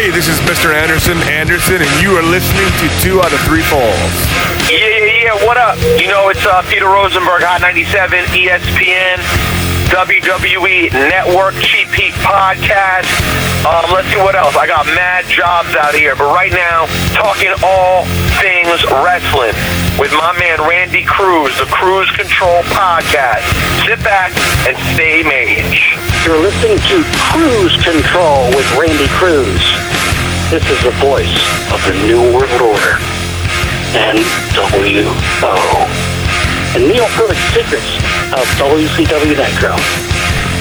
Hey, this is Mr. Anderson Anderson, and you are listening to Two Out of Three Falls. Yeah, yeah, yeah. What up? You know, it's uh, Peter Rosenberg, Hot 97, ESPN, WWE Network, Cheap Heat Podcast. Um, let's see what else. I got mad jobs out here, but right now, talking all things wrestling with my man Randy Cruz, the Cruise Control Podcast. Sit back and stay mage. You're listening to Cruise Control with Randy Cruz. This is the voice of the New World Order. NWO. And Neil Perfect Secrets of WCW Nitro.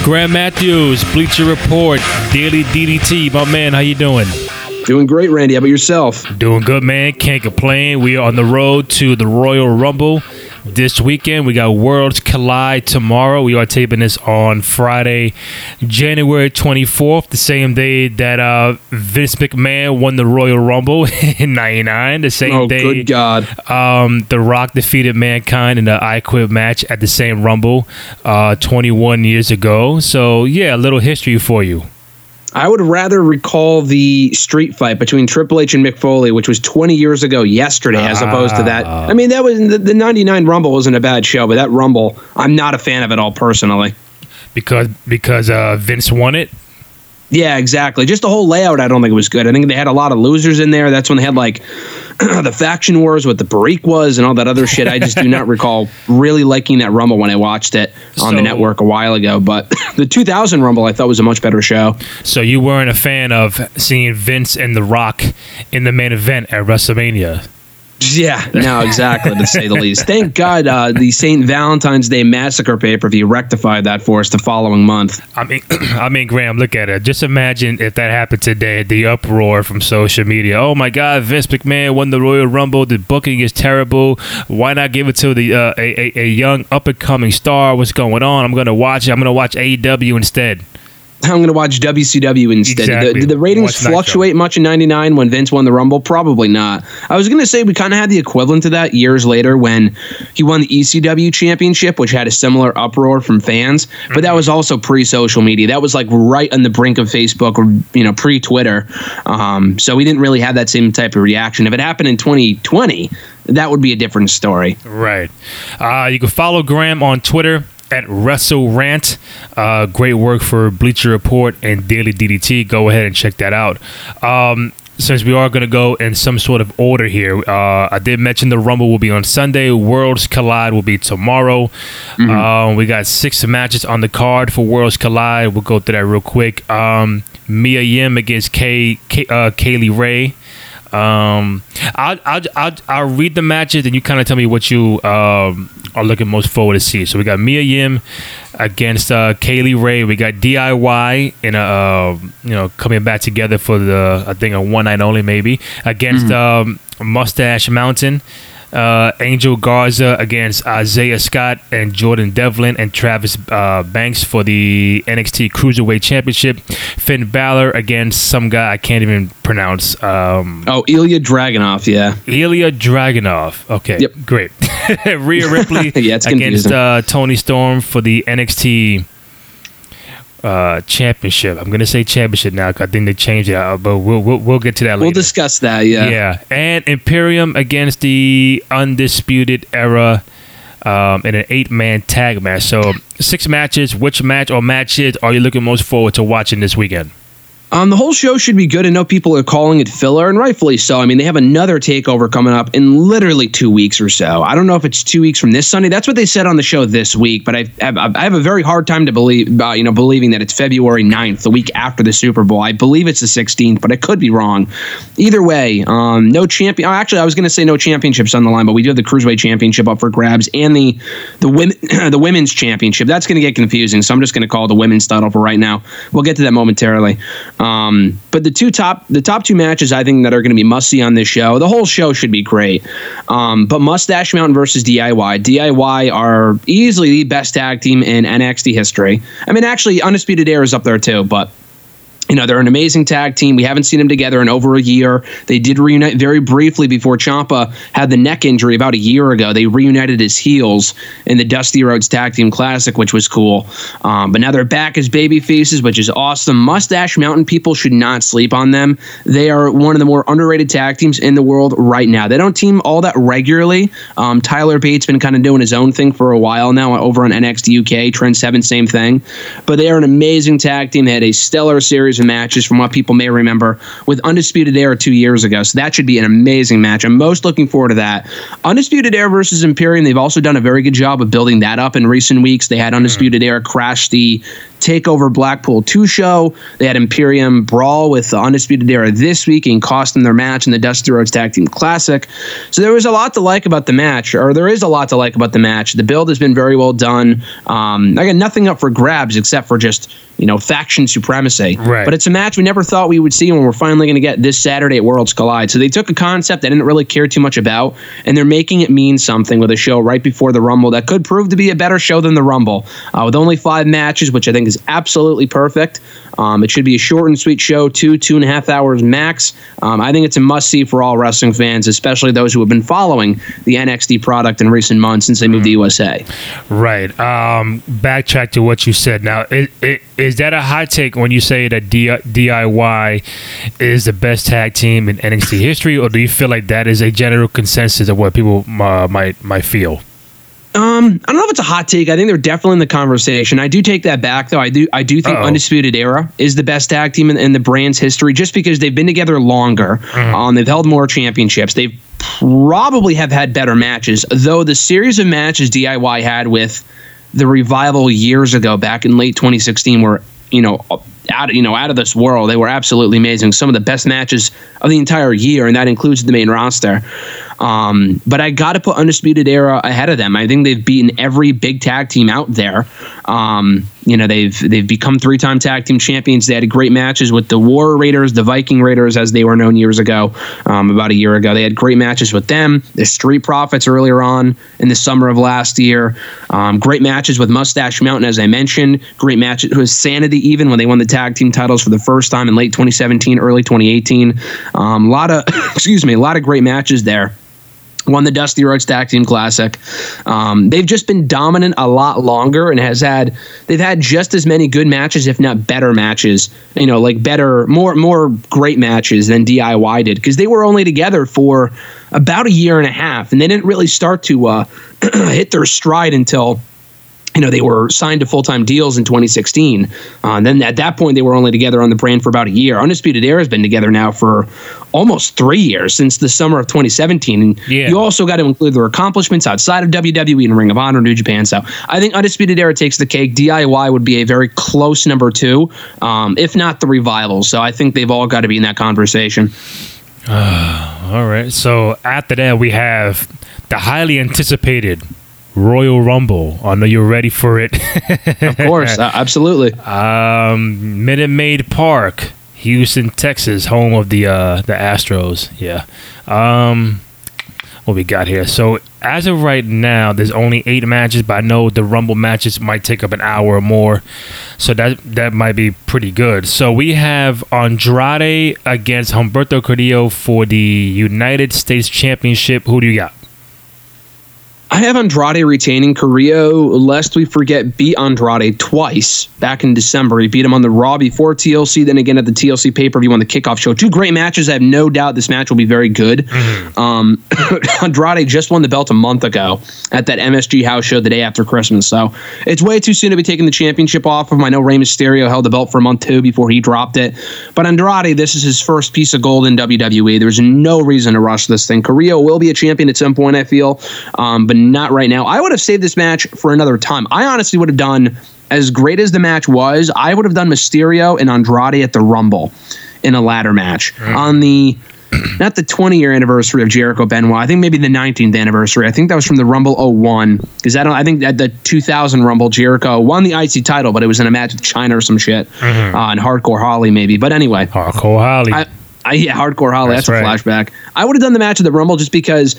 Graham Matthews, Bleacher Report, Daily DDT. My man, how you doing? Doing great, Randy. How about yourself? Doing good, man. Can't complain. We are on the road to the Royal Rumble this weekend. We got Worlds Collide tomorrow. We are taping this on Friday, January 24th, the same day that uh, Vince McMahon won the Royal Rumble in 99. The same Oh, day good God. um, The Rock defeated Mankind in the I Quit match at the same Rumble uh, 21 years ago. So, yeah, a little history for you. I would rather recall the street fight between Triple H and Mick Foley, which was 20 years ago yesterday, as opposed to that. I mean, that was the, the 99 Rumble wasn't a bad show, but that Rumble, I'm not a fan of it all personally. Because because uh, Vince won it. Yeah, exactly. Just the whole layout, I don't think it was good. I think they had a lot of losers in there. That's when they had like the faction wars what the Barik was and all that other shit. I just do not recall really liking that Rumble when I watched it on the network a while ago. But the 2000 Rumble, I thought was a much better show. So you weren't a fan of seeing Vince and The Rock in the main event at WrestleMania. Yeah, no, exactly, to say the least. Thank God uh, the St. Valentine's Day Massacre pay per view rectified that for us the following month. I mean, I mean, Graham, look at it. Just imagine if that happened today. The uproar from social media. Oh my God, Vince McMahon won the Royal Rumble. The booking is terrible. Why not give it to the uh, a, a, a young up and coming star? What's going on? I'm gonna watch it. I'm gonna watch AEW instead. I'm going to watch WCW instead. Exactly. Did the, the ratings fluctuate much in 99 when Vince won the Rumble? Probably not. I was going to say we kind of had the equivalent to that years later when he won the ECW championship, which had a similar uproar from fans, but that was also pre social media. That was like right on the brink of Facebook or, you know, pre Twitter. Um, so we didn't really have that same type of reaction. If it happened in 2020, that would be a different story. Right. Uh, you can follow Graham on Twitter at WrestleRant. Uh, great work for Bleacher Report and Daily DDT. Go ahead and check that out. Um, since we are going to go in some sort of order here, uh, I did mention the Rumble will be on Sunday. Worlds Collide will be tomorrow. Um, we got six matches on the card for Worlds Collide. We'll go through that real quick. Um, Mia Yim against Kay, Kay, uh, Kaylee Ray. Um, I'll, I'll, I'll, I'll read the matches and you kind of tell me what you um, are looking most forward to see. So we got Mia Yim against uh, Kaylee Ray. We got DIY in a uh, you know coming back together for the I think a one night only maybe against um, Mustache Mountain. Uh, Angel Garza against Isaiah Scott and Jordan Devlin and Travis uh, Banks for the NXT Cruiserweight Championship. Finn Balor against some guy I can't even pronounce. Um, Oh, Ilya Dragunov, yeah. Ilya Dragunov. Okay, Yep. great. Rhea Ripley Yeah, against uh, Toni Storm for the NXT uh, Championship. I'm gonna say Championship now 'cause I think they changed it, but we'll, we'll we'll get to that later. We'll discuss that, yeah. yeah, and Imperium against the Undisputed Era. Um, in an eight-man tag match, so six matches. Which match or matches are you looking most forward to watching this weekend? Um, the whole show should be good. I know people are calling it filler, and rightfully so. I mean, they have another takeover coming up in literally two weeks or so. I don't know if it's two weeks from this Sunday. That's what they said on the show this week, but I have, I have a very hard time to believe, uh, you know, believing that it's February 9th, the week after the Super Bowl. I believe it's the 16th, but I could be wrong. Either way, um, no champion. oh, Actually, I was going to say no championships on the line, but we do have the Cruiserweight Championship up for grabs and the the women the women's championship. That's going to get confusing, so I'm just going to call the women's title for right now. We'll get to that momentarily. Um, but the two top the top two matches I think that are going to be must see on this show. The whole show should be great. Um, but Mustache Mountain versus DIY. DIY are easily the best tag team in NXT history. I mean, actually, Undisputed Era is up there too, but you know, they're an amazing tag team. We haven't seen them together in over a year. They did reunite very briefly before Ciampa had the neck injury about a year ago. They reunited his heels in the Dusty Rhodes Tag Team Classic, which was cool. Um, but now they're back as baby faces, which is awesome. Mustache Mountain people should not sleep on them. They are one of the more underrated tag teams in the world right now. They don't team all that regularly. Um, Tyler Bate's been kind of doing his own thing for a while now over on NXT UK. Trent Seven, same thing. But they are an amazing tag team. They had a stellar series matches from what people may remember with Undisputed Era two years ago. So that should be an amazing match. I'm most looking forward to that. Undisputed Era versus Imperium, they've also done a very good job of building that up in recent weeks. They had hmm. Undisputed Era crash the Takeover Blackpool 2 show. They had Imperium Brawl with the Undisputed Era this week and cost them their match in the Dusty Rhodes Tag Team Classic. So there was a lot to like about the match, or there is a lot to like about the match. The build has been very well done. Um, I got nothing up for grabs except for just you know faction supremacy. Right. But it's a match we never thought we would see when we're finally going to get this Saturday at Worlds Collide. So they took a concept I didn't really care too much about, and they're making it mean something with a show right before the Rumble that could prove to be a better show than the Rumble, uh, with only five matches, which I think is absolutely perfect. Um, it should be a short and sweet show, two two and a half hours max. Um, I think it's a must see for all wrestling fans, especially those who have been following the NXT product in recent months since they moved to USA. Right. Um, backtrack to what you said. Now, it, it, is that a hot take when you say that D- DIY is the best tag team in NXT history, or do you feel like that is a general consensus of what people uh, might might feel? Um, I don't know if it's a hot take. I think they're definitely in the conversation. I do take that back, though. I do. I do think Uh-oh. Undisputed Era is the best tag team in, in the brand's history, just because they've been together longer. Um, they've held more championships. They've probably have had better matches, though. The series of matches DIY had with the revival years ago, back in late 2016, were you know out you know out of this world. They were absolutely amazing. Some of the best matches of the entire year, and that includes the main roster. Um, but I got to put Undisputed Era ahead of them. I think they've beaten every big tag team out there. Um, you know, they've they've become three time tag team champions. They had great matches with the War Raiders, the Viking Raiders, as they were known years ago, um, about a year ago. They had great matches with them. The Street Profits earlier on in the summer of last year. Um, great matches with Mustache Mountain, as I mentioned. Great matches with Sanity, even when they won the tag team titles for the first time in late 2017, early 2018. Um, a lot of, excuse me, a lot of great matches there won the Dusty Rhodes Tag Team Classic. Um, they've just been dominant a lot longer and has had they've had just as many good matches, if not better matches. You know, like better, more more great matches than DIY did because they were only together for about a year and a half, and they didn't really start to uh, hit their stride until you know they were signed to full-time deals in 2016 uh, and then at that point they were only together on the brand for about a year. Undisputed era has been together now for almost three years since the summer of 2017 and Yeah. you also got to include their accomplishments outside of wwe and ring of honor new japan. So i think undisputed era takes the cake. Diy would be a very close number two um, if not the revival. So i think they've all got to be in that conversation. All right. So after that, we have the highly anticipated Royal Rumble. I know you're ready for it. of course uh, absolutely um, Minute Maid Park, Houston, Texas, home of the uh, the Astros. Yeah. Um, what we got here? So as of right now, there's only eight matches, but I know the Rumble matches might take up an hour or more, so that that might be pretty good. So we have Andrade against Humberto Carrillo for the United States Championship. Who do you got? I have Andrade retaining Carrillo, lest we forget, beat Andrade twice back in December. He beat him on the Raw before TLC, then again at the TLC pay per view on the kickoff show. Two great matches. I have no doubt this match will be very good. Um, Andrade just won the belt a month ago at that MSG house show the day after Christmas. So it's way too soon to be taking the championship off of him. I know Rey Mysterio held the belt for a month too before he dropped it. But Andrade, this is his first piece of gold in WWE. There's no reason to rush this thing. Carrillo will be a champion at some point, I feel, um, but not right now. I would have saved this match for another time. I honestly would have done as great as the match was. I would have done Mysterio and Andrade at the Rumble in a ladder match on the not the 20 year anniversary of Jericho Benoit. I think maybe the 19th anniversary. I think that was from the Rumble 01 because I don't. I think at the 2000 Rumble Jericho won the IC title, but it was in a match with Chyna or some shit uh, and Hardcore Holly maybe. But anyway, Hardcore Holly. I, I yeah, Hardcore Holly. That's That's, a right. flashback. I would have done the match at the Rumble just because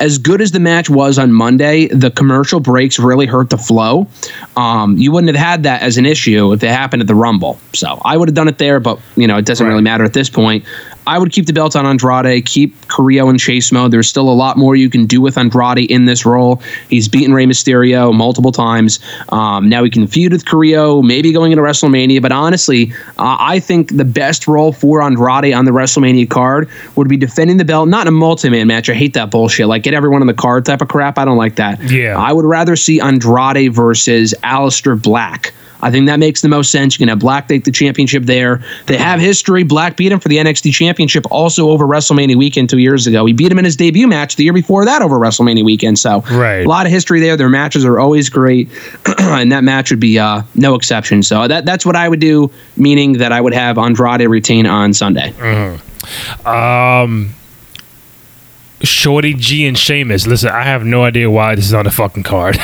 as good as the match was on Monday, the commercial breaks really hurt the flow. Um, you wouldn't have had that as an issue if it happened at the Rumble. So I would have done it there, but you know it doesn't really matter at this point. I would keep the belt on Andrade, keep Carrillo in chase mode. There's still a lot more you can do with Andrade in this role. He's beaten Rey Mysterio multiple times. Um, now he can feud with Carrillo, maybe going into WrestleMania. But honestly, uh, I think the best role for Andrade on the WrestleMania card would be defending the belt, not in a multi-man match. I hate that bullshit. Like get everyone on the card type of crap. I don't like that. Yeah. I would rather see Andrade versus Aleister Black. I think that makes the most sense. You can have Black take the championship there. They have history. Black beat him for the NXT championship also over WrestleMania weekend two years ago. He beat him in his debut match the year before that over WrestleMania weekend. So Right. a lot of history there. Their matches are always great, and that match would be uh, no exception. So that that's what I would do, meaning that I would have Andrade retain on Sunday. Um, Shorty G and Sheamus. Listen, I have no idea why this is on the fucking card.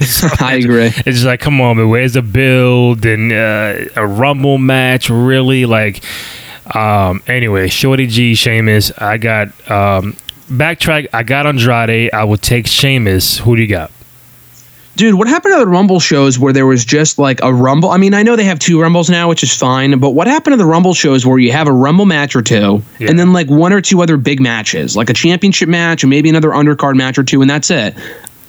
So I agree. It's just like, come on, man. Where's the build and uh, a Rumble match? Really? Like, um. Anyway, Shorty G, Sheamus. I got um. Backtrack. I got Andrade. I will take Sheamus. Who do you got? Dude, what happened to the Rumble shows where there was just like a Rumble? I mean, I know they have two Rumbles now, which is fine, but what happened to the Rumble shows where you have a Rumble match or two Yeah. and then like one or two other big matches, like a championship match and maybe another undercard match or two, and that's it?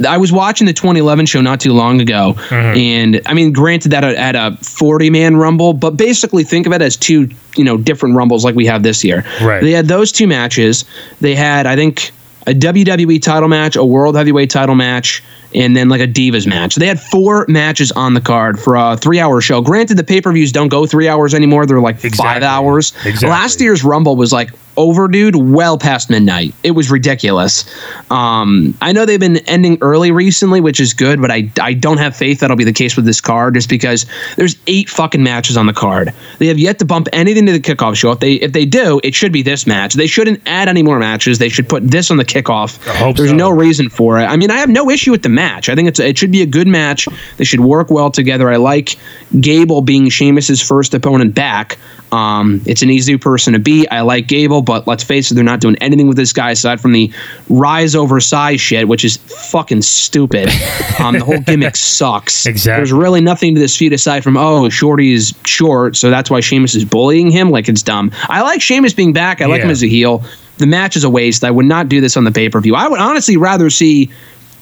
I was watching the 2011 show not too long ago, mm-hmm. and I mean, granted that at a 40 man Rumble, but basically think of it as two, you know, different Rumbles like we have this year. Right. They had those two matches. They had, I think, a WWE title match, a World Heavyweight title match, and then like a Divas match. They had four matches on the card for a three hour show. Granted, the pay per views don't go three hours anymore, they're like five Exactly. hours. Exactly. Last year's Rumble was like over, dude, well past midnight. It was ridiculous. Um, I know they've been ending early recently, which is good, but I, I don't have faith that'll be the case with this card just because there's eight fucking matches on the card. They have yet to bump anything to the kickoff show. If they if they do, it should be this match. They shouldn't add any more matches. They should put this on the kickoff. There's so. no reason for it. I mean, I have no issue with the match. I think it's it should be a good match. They should work well together. I like Gable being Sheamus's first opponent back. Um, it's an easy person to beat. I like Gable, but let's face it, they're not doing anything with this guy aside from the rise over size shit, which is fucking stupid. Um, the whole gimmick sucks. Exactly. There's really nothing to this feud aside from oh, Shorty is short, so that's why Sheamus is bullying him. Like it's dumb. I like Sheamus being back. I like Yeah. him as a heel. The match is a waste. I would not do this on the pay per view. I would honestly rather see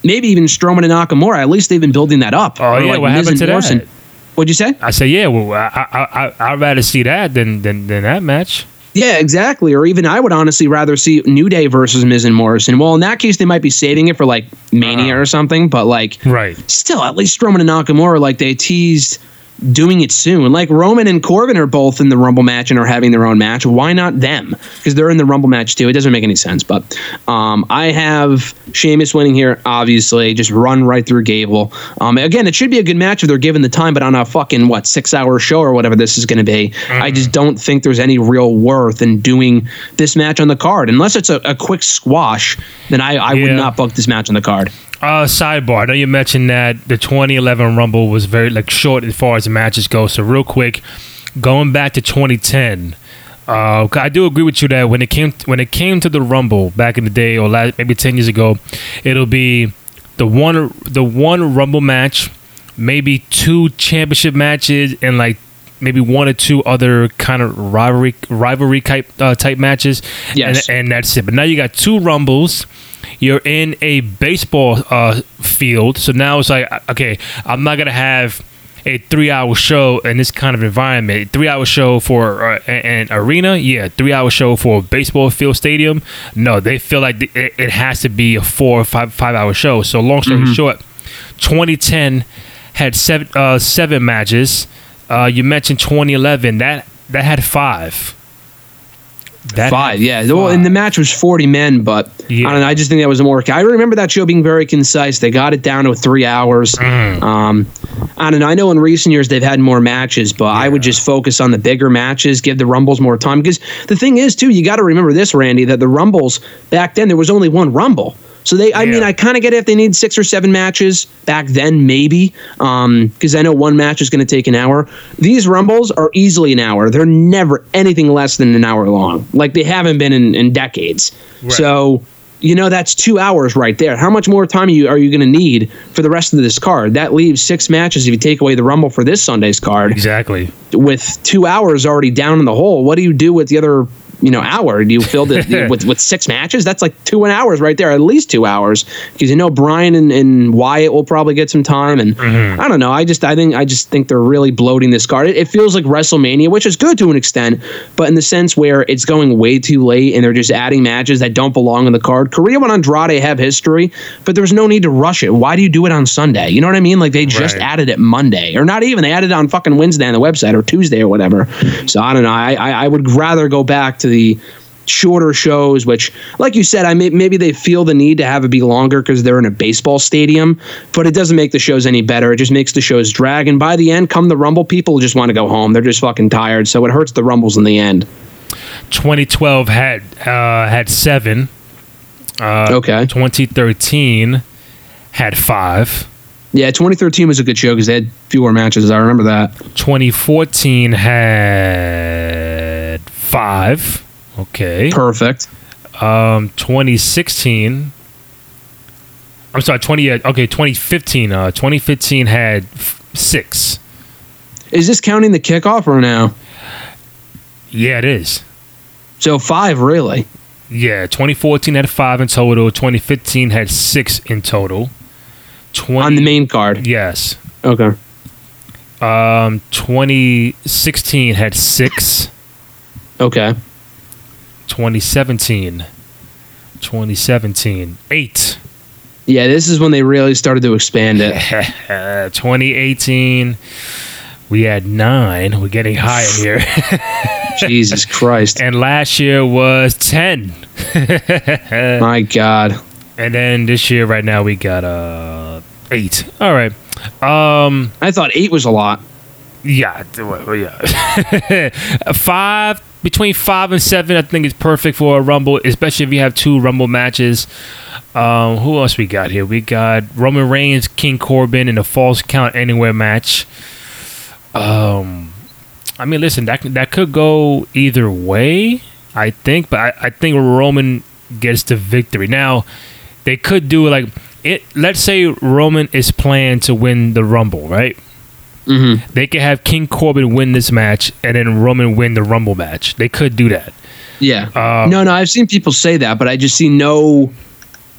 maybe even Strowman and Nakamura. At least they've been building that up. Oh, Or yeah, like what Miz happened to that? What'd you say? I say, yeah. Well, I I I I'd rather see that than than than that match. Yeah, exactly. Or even I would honestly rather see New Day versus Miz and Morrison. Well, in that case, they might be saving it for like Mania Uh-huh. or something. But like, Right. still, at least Strowman and Nakamura, like they teased doing it soon. Like Roman and Corbin are both in the Rumble match and are having their own match. Why not them? Because they're in the Rumble match too. It doesn't make any sense. But um, I have Sheamus winning here. Obviously, just run right through Gable. Um, again, it should be a good match if they're given the time. But on a fucking what six hour show or whatever this is going to be, I just don't think there's any real worth in doing this match on the card unless it's a, a quick squash. Then I, I would not book this match on the card. Uh, sidebar. I know you mentioned that the 2011 Rumble was very like short as far as the matches go. So real quick, going back to 2010, uh, I do agree with you that when it came when it came to the Rumble back in the day or last, maybe 10 years ago, it'll be the one the one Rumble match, maybe two championship matches, and like maybe one or two other kind of rivalry rivalry type uh, type matches. Yes. and, and that's it. But now you got two Rumbles. You're in a baseball uh, field, so now it's like okay, I'm not gonna have a three-hour show in this kind of environment. Three-hour show for uh, an arena, yeah. Three-hour show for a baseball field stadium, no. They feel like th- it, has to be a four or five five-hour show. So long story short, 2010 had seven uh, seven matches. Uh, you mentioned 2011 that that had five. That Five, yeah. Well, and the match was 40 men, but Yeah. I don't know. I just think that was more. I remember that show being very concise. They got it down to three hours. Mm. Um, I don't know. I know in recent years they've had more matches, but I would just focus on the bigger matches, give the Rumbles more time. Because the thing is, too, you got to remember this, Randy, that the Rumbles back then, there was only one Rumble. So they, I mean, I kind of get it if they need six or seven matches back then, maybe, um, because I know one match is going to take an hour. These rumbles are easily an hour. They're never anything less than an hour long. Like they haven't been in, in decades. Right. So you know that's two hours right there. How much more time are you, are you going to need for the rest of this card? That leaves six matches if you take away the Rumble for this Sunday's card. Exactly. With two hours already down in the hole, what do you do with the other you know hour? You fill it with with six matches? That's like two and hours right there, at least two hours, because you know Bryan and, and Wyatt will probably get some time, and mm-hmm. I don't know. I just I think I just think they're really bloating this card. It, it feels like WrestleMania, which is good to an extent, but in the sense where it's going way too late and they're just adding matches that don't belong in the card. Carrillo and Andrade have history, but there's no need to rush it. Why do you do it on Sunday? You know what I mean? Like they just Right. added it Monday, or not even. They added it on fucking Wednesday on the website or Tuesday or whatever. So I don't know. I I, I would rather go back to the shorter shows, which, like you said, I may, maybe they feel the need to have it be longer because they're in a baseball stadium, but it doesn't make the shows any better. It just makes the shows drag. And by the end, come the Rumble, people just want to go home. They're just fucking tired. So it hurts the Rumbles in the end. 2012 had uh, had seven. Uh, Okay. 2013 had five. Yeah, 2013 was a good show because they had fewer matches. I remember that. 2014 had five. Okay. Perfect. Um, 2016. I'm sorry, 20. uh, Okay, 2015. Uh, 2015 had f- six. Is this counting the kickoff or now? Yeah, it is. So five, really? Yeah, 2014 had five in total. 2015 had six in total. 20, On the main card. Yes. Okay. Um, 2016 had six. Okay. 2017. 2017, eight. Yeah, this is when they really started to expand it. 2018, we had nine. We're getting high here. Jesus Christ. and last year was 10. My God. And then this year, right now, we got uh eight. All right. Um, I thought eight was a lot. yeah, well, yeah. five between five and seven, I think is perfect for a rumble, especially if you have two rumble matches. Um, who else we got here? We got Roman Reigns, King Corbin in a falls count anywhere match. Um, I mean, listen, that that could go either way. I think, but I, I think Roman gets the victory. Now, they could do like it. Let's say Roman is planned to win the Rumble, right? Mm-hmm. They could have King Corbin win this match and then Roman win the Rumble match. They could do that. Yeah. Um, no, no, I've seen people say that, but I just see no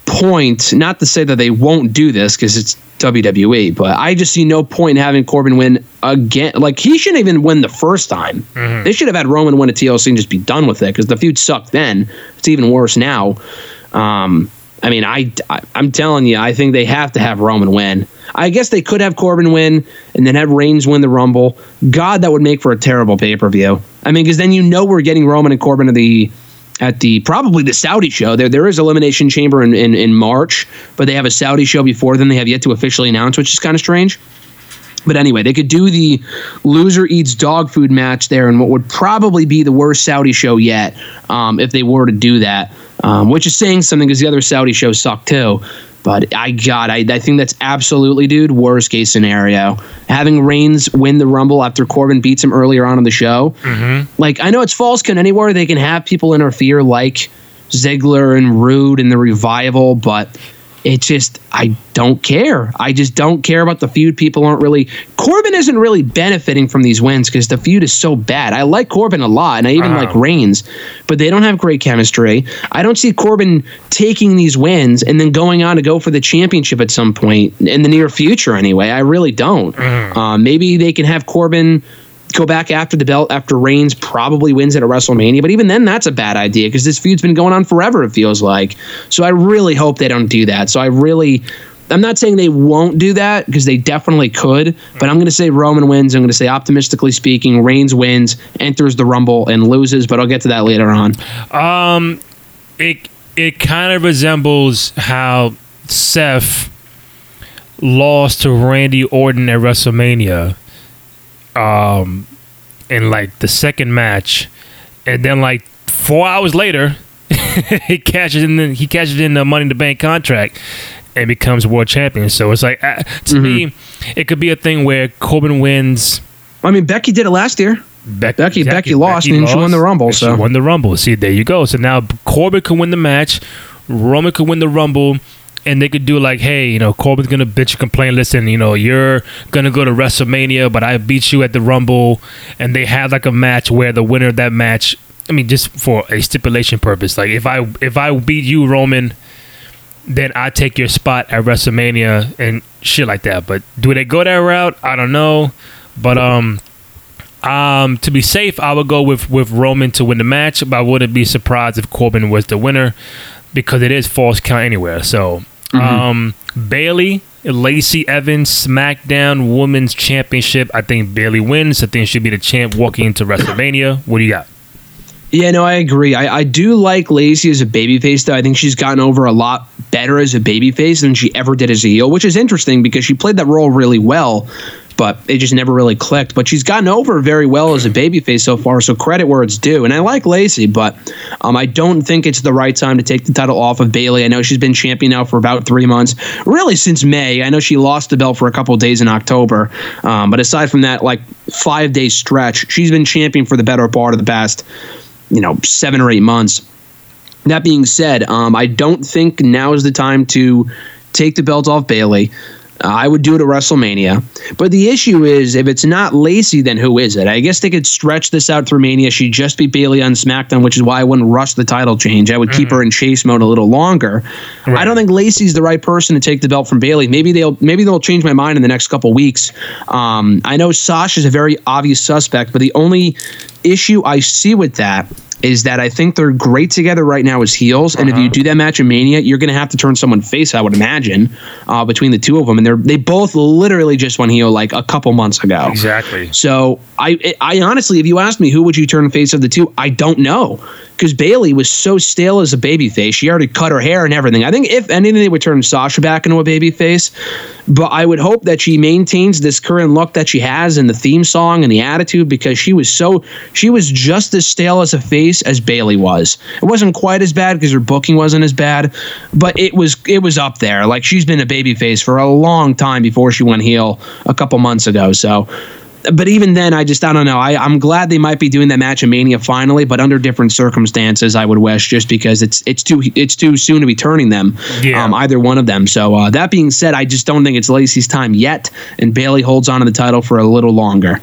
point. Not to say that they won't do this because it's WWE, but I just see no point in having Corbin win again. Like he shouldn't even win the first time. They should have had Roman win a TLC and just be done with it because the feud sucked then. It's even worse now. Um, I mean, I, I I'm telling you, I think they have to have Roman win. I guess they could have Corbin win and then have Reigns win the Rumble. God, that would make for a terrible pay per view. I mean, because then you know we're getting Roman and Corbin at the at the probably the Saudi show. There there is elimination chamber in, in, in March, but they have a Saudi show before then. They have yet to officially announce, which is kind of strange. But anyway, they could do the loser eats dog food match there and what would probably be the worst Saudi show yet um, if they were to do that, um, which is saying something because the other Saudi shows suck too. But I God, I, I think that's absolutely, dude, worst case scenario. Having Reigns win the Rumble after Corbin beats him earlier on in the show. Like, I know it's falls count anywhere they can have people interfere like Ziggler and Roode in the revival, but it just I don't care. I just don't care about the feud. People aren't really Corbin isn't really benefiting from these wins because the feud is so bad. I like Corbin a lot, and I even Uh-huh. like Reigns, but they don't have great chemistry. I don't see Corbin taking these wins and then going on to go for the championship at some point in the near future. Anyway, I really don't. Uh, maybe they can have Corbin go back after the belt after Reigns probably wins at a WrestleMania. But even then, that's a bad idea because this feud's been going on forever, it feels like. So I really hope they don't do that. So I really. I'm not saying they won't do that because they definitely could, but I'm going to say Roman wins. I'm going to say, optimistically speaking, Reigns wins, enters the Rumble, and loses. But I'll get to that later on. Um, it it kind of resembles how Seth lost to Randy Orton at WrestleMania. Um, in like the second match, and then like four hours later, he catches in. The, he catches in the Money in the Bank contract. And becomes world champion. So it's like uh, to me, it could be a thing where Corbin wins. I mean, Becky did it last year. Beck- Becky- Becky lost, and she won the Rumble, so- she won the Rumble. See, there you go. So now Corbin can win the match. Roman could win the Rumble, and they could do like, hey, you know, Corbin's gonna bitch and complain. Listen, you know, you're gonna go to WrestleMania, but I beat you at the Rumble, and they have like a match where the winner of that match. I mean, just for a stipulation purpose, like if I if I beat you, Roman, then I take your spot at WrestleMania and shit like that. But do they go that route? I don't know. But um, um, to be safe, I would go with with Roman to win the match. But I wouldn't be surprised if Corbin was the winner because it is falls count anywhere. So, um, Bayley, Lacey Evans, SmackDown Women's Championship. I think Bayley wins. I think she should be the champ walking into WrestleMania. What do you got? Yeah, no, I agree. I, I do like Lacey as a babyface, though. I think she's gotten over a lot better as a babyface than she ever did as a heel, which is interesting because she played that role really well, but it just never really clicked. But she's gotten over very well as a babyface so far, so credit where it's due. And I like Lacey, but um, I don't think it's the right time to take the title off of Bayley. I know she's been champion now for about three months, really since May. I know she lost the belt for a couple days in October, um, but aside from that, like five day stretch, she's been champion for the better part of the past you know seven or eight months. That being said, um, I don't think now is the time to take the belt off Bayley. I would do it at WrestleMania. But the issue is, if it's not Lacey, then who is it? I guess they could stretch this out through Mania. She'd just be Bayley on SmackDown, which is why I wouldn't rush the title change. I would keep her in chase mode a little longer. I don't think Lacey's the right person to take the belt from Bayley. Maybe they'll maybe they'll change my mind in the next couple weeks. Um, I know Sasha's a very obvious suspect, but the only issue I see with that is that I think they're great together right now as heels. And if you do that match in Mania, you're going to have to turn someone face, I would imagine, uh, between the two of them. And they're they both literally just went heel like a couple months ago. Exactly. So I I honestly, if you asked me who would you turn face of the two, I don't know. Because Bayley was so stale as a babyface. She already cut her hair and everything. I think if anything, they would turn Sasha back into a babyface. But I would hope that she maintains this current look that she has in the theme song and the attitude because she was so she was just as stale as a face as Bayley was. It wasn't quite as bad because her booking wasn't as bad, but it was it was up there. Like she's been a babyface for a long time before she went heel a couple months ago. So but even then, I just I don't know. I, I'm glad they might be doing that match in Mania finally, but under different circumstances. I would wish just because it's it's too it's too soon to be turning them, Yeah. um, either one of them. So uh, that being said, I just don't think it's Lacey's time yet, and Bayley holds on to the title for a little longer.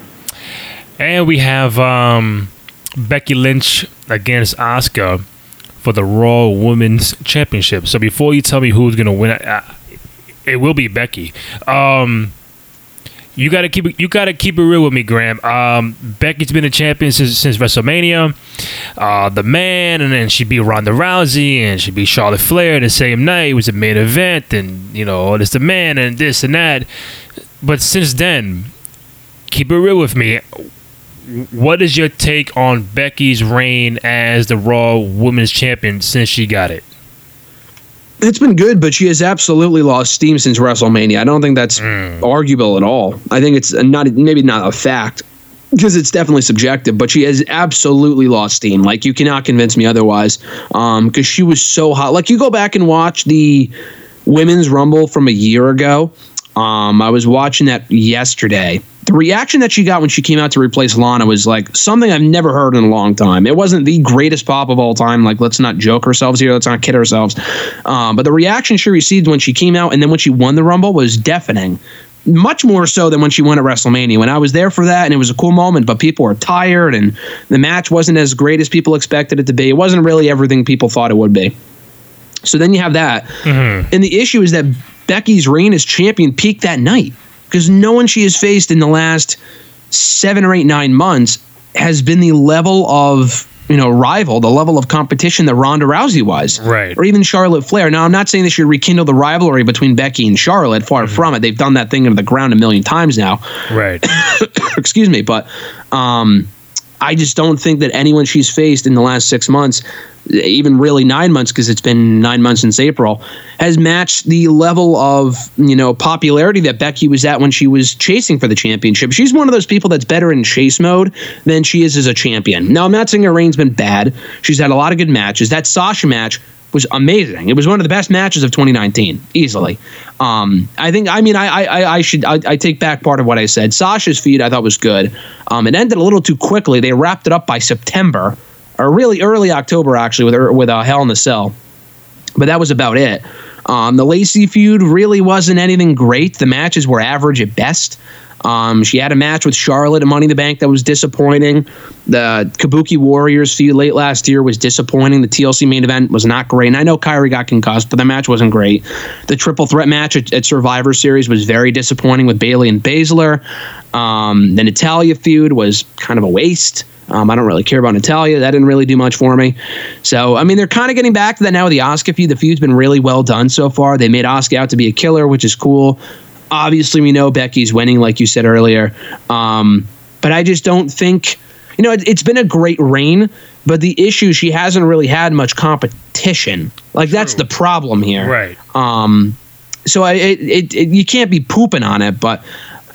And we have um, Becky Lynch against Asuka for the Raw Women's Championship. So before you tell me who's going to win, uh, it will be Becky. Um, you gotta keep it. You gotta keep it real with me, Graham. Um, Becky's been a champion since, since WrestleMania. Uh, the man, and then she beat Ronda Rousey, and she beat Charlotte Flair the same night. It was a main event, and you know, it's the man, and this and that. But since then, keep it real with me what is your take on Becky's reign as the Raw Women's Champion since she got it? It's been good, but she has absolutely lost steam since WrestleMania. I don't think that's arguable at all. I think it's not maybe not a fact because it's definitely subjective, but she has absolutely lost steam. Like you cannot convince me otherwise. Um, because she was so hot. Like you go back and watch the women's rumble from a year ago. Um, I was watching that yesterday. The reaction that she got when she came out to replace Lana was like something I've never heard in a long time. It wasn't the greatest pop of all time. Like, let's not joke ourselves here. Let's not kid ourselves. Um, but the reaction she received when she came out and then when she won the Rumble was deafening. Much more so than when she won at WrestleMania. When I was there for that, and it was a cool moment, but people were tired, and the match wasn't as great as people expected it to be. It wasn't really everything people thought it would be. So then you have that. And the issue is that Becky's reign as champion peaked that night because no one she has faced in the last seven or eight, nine months has been the level of you know rival, the level of competition that Ronda Rousey was, Right. Or even Charlotte Flair. Now, I'm not saying they should rekindle the rivalry between Becky and Charlotte. Far from it. They've done that thing into the ground a million times now Right. excuse me, but um, I just don't think that anyone she's faced in the last six months, even really nine months, because it's been nine months since April, has matched the level of you know popularity that Becky was at when she was chasing for the championship. She's one of those people that's better in chase mode than she is as a champion. Now, I'm not saying her reign's been bad. She's had a lot of good matches. That Sasha match was amazing. It was one of the best matches of 2019, easily. Um, I think. I mean, I I, I- should. I, I take back part of what I said. Sasha's feud I thought was good. Um, it ended a little too quickly. They wrapped it up by September, or really early October, actually, with with a Hell in the Cell. but that was about it. Um, the Lacey feud really wasn't anything great. The matches were average at best. Um, she had a match with Charlotte at Money in the Bank that was disappointing. The Kabuki Warriors feud late last year was disappointing. The TLC main event was not great. And I know Kairi got concussed, but the match wasn't great. The triple threat match at, at Survivor Series was very disappointing with Bayley and Baszler. Um, the Natalya feud was kind of a waste. Um, I don't really care about Natalya. That didn't really do much for me. So, I mean, they're kind of getting back to that now with the Asuka feud. The feud's been really well done so far. They made Asuka out to be a killer, which is cool. Obviously, we know Becky's winning, like you said earlier. Um, but I just don't think, you know, it, it's been a great reign, but the issue, she hasn't really had much competition. Like, that's the problem here. Right. Um, so I, it, it, it, you can't be pooping on it, but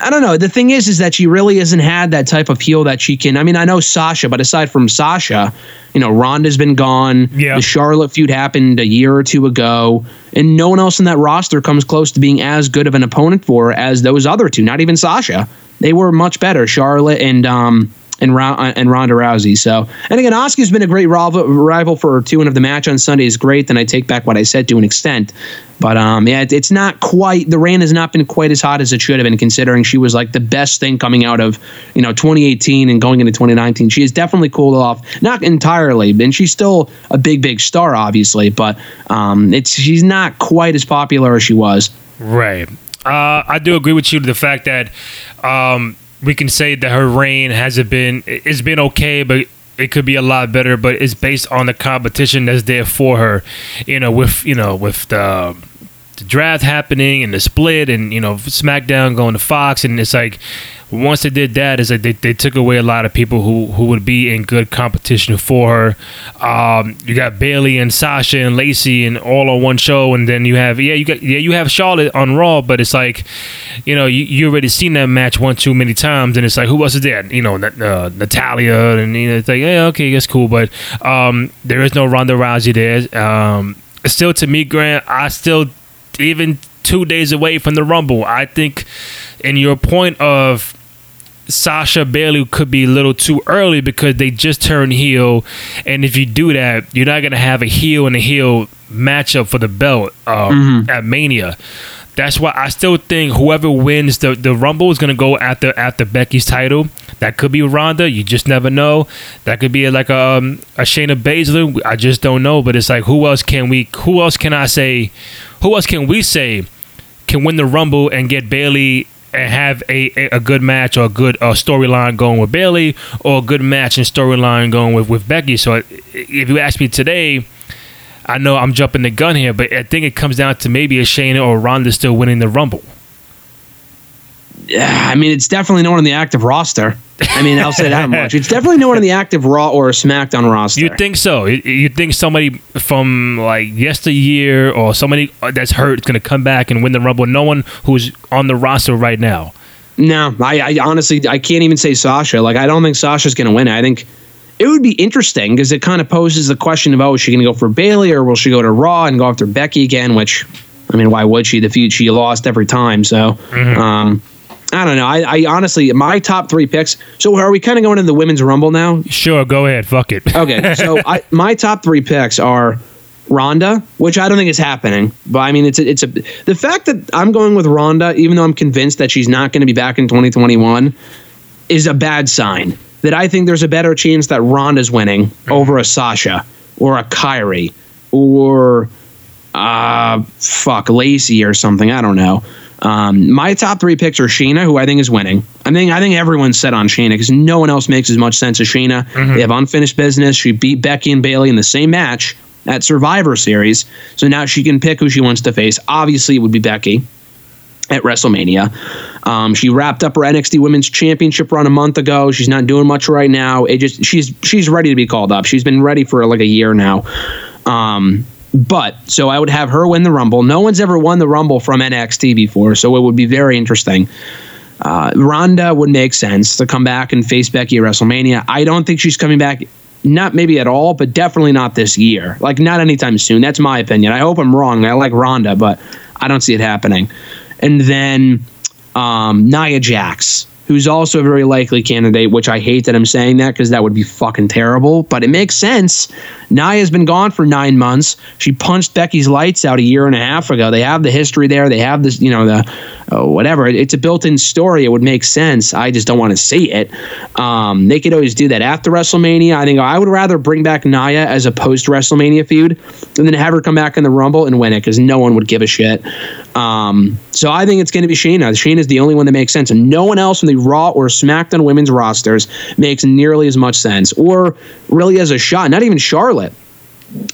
I don't know. The thing is, is that she really hasn't had that type of heel that she can. I mean, I know Sasha, but aside from Sasha, you know, Ronda's been gone. Yeah. The Charlotte feud happened a year or two ago, and no one else in that roster comes close to being as good of an opponent for her as those other two. Not even Sasha. They were much better, Charlotte and um and and Ronda Rousey. So, and again, Asuka's been a great rival, rival for her too, and if the match on Sunday is great, then I take back what I said to an extent. But um, yeah, it, it's not quite. The reign has not been quite as hot as it should have been, considering she was like the best thing coming out of you know 2018 and going into 2019. She has definitely cooled off, not entirely, and she's still a big, big star, obviously, but um, it's she's not quite as popular as she was. Right. Uh, I do agree with you to the fact that um, we can say that her reign hasn't been it's been okay, but it could be a lot better. But it's based on the competition that's there for her. You know, with you know with the, the draft happening and the split, and you know SmackDown going to Fox, and it's like once they did that, is that they, they took away a lot of people who, who would be in good competition for her. Um, you got Bayley and Sasha and Lacey and all on one show, and then you have yeah you got yeah you have Charlotte on Raw, but it's like you know you, you already seen that match one too many times, and it's like who else is there? You know uh, Natalya, and you know, it's like yeah okay that's cool, but um, there is no Ronda Rousey there. Um, still to me, Grant, I still even two days away from the Rumble. I think in your point of Sasha Bayley could be a little too early because they just turned heel, and if you do that, you're not gonna have a heel and a heel matchup for the belt um, at Mania. That's why I still think whoever wins the, the Rumble is gonna go after after Becky's title. That could be Ronda. You just never know. That could be like a um, a Shayna Baszler. I just don't know. But it's like who else can we? Who else can I say? Who else can we say can win the Rumble and get Bayley and have a, a, good match or a good uh, storyline going with Bayley or a good match and storyline going with, with Becky. So if you ask me today, I know I'm jumping the gun here, but I think it comes down to maybe a Shayna or Ronda still winning the Rumble. Yeah, I mean, it's definitely no one on the active roster. I mean, I'll say that much. It's definitely no one on the active Raw or SmackDown roster. You think so? You- think somebody from like yesteryear or somebody that's hurt is going to come back and win the Rumble? No one who's on the roster right now. No, I, I honestly I can't even say Sasha. Like I don't think Sasha's going to win. I think it would be interesting because it kind of poses the question of oh, is she going to go for Bayley or will she go to Raw and go after Becky again? Which I mean, why would she? The feud she lost every time. So um, I don't know. I, I honestly my top three picks. So are we kind of going into the women's rumble now? Sure, go ahead. Fuck it. Okay, so I, my top three picks are Ronda, which I don't think is happening, but I mean it's a, it's a the fact that I'm going with Ronda, even though I'm convinced that she's not going to be back in 2021, is a bad sign. That I think there's a better chance that Ronda's winning over a Sasha or a Kairi or uh fuck Lacey or something. I don't know. Um, my top three picks are Sheena, who I think is winning. I think I think everyone's set on Sheena because no one else makes as much sense as Sheena. They have unfinished business. She beat Becky and Bayley in the same match at Survivor Series, so now she can pick who she wants to face. Obviously, it would be Becky at WrestleMania. Um, she wrapped up her NXT Women's Championship run a month ago. She's not doing much right now. It just she's she's ready to be called up. She's been ready for like a year now. Um, but so I would have her win the Rumble. No one's ever won the Rumble from NXT before, so it would be very interesting. Uh, Ronda would make sense to come back and face Becky at WrestleMania. I don't think she's coming back, not maybe at all, but definitely not this year. Like not anytime soon. That's my opinion. I hope I'm wrong. I like Ronda, but I don't see it happening. And then um, Nia Jax. Who's also a very likely candidate, which I hate that I'm saying that because that would be fucking terrible, but it makes sense. Nia's been gone for nine months. She punched Becky's lights out a year and a half ago. They have the history there. They have this, you know, the uh, whatever. It's a built in story. It would make sense. I just don't want to see it. Um, they could always do that after WrestleMania. I think I would rather bring back Nia as a post WrestleMania feud and then have her come back in the Rumble and win it because no one would give a shit. Um, so I think it's going to be Shayna. Is the only one that makes sense, and no one else from the Raw or SmackDown women's rosters makes nearly as much sense, or really has a shot. Not even Charlotte.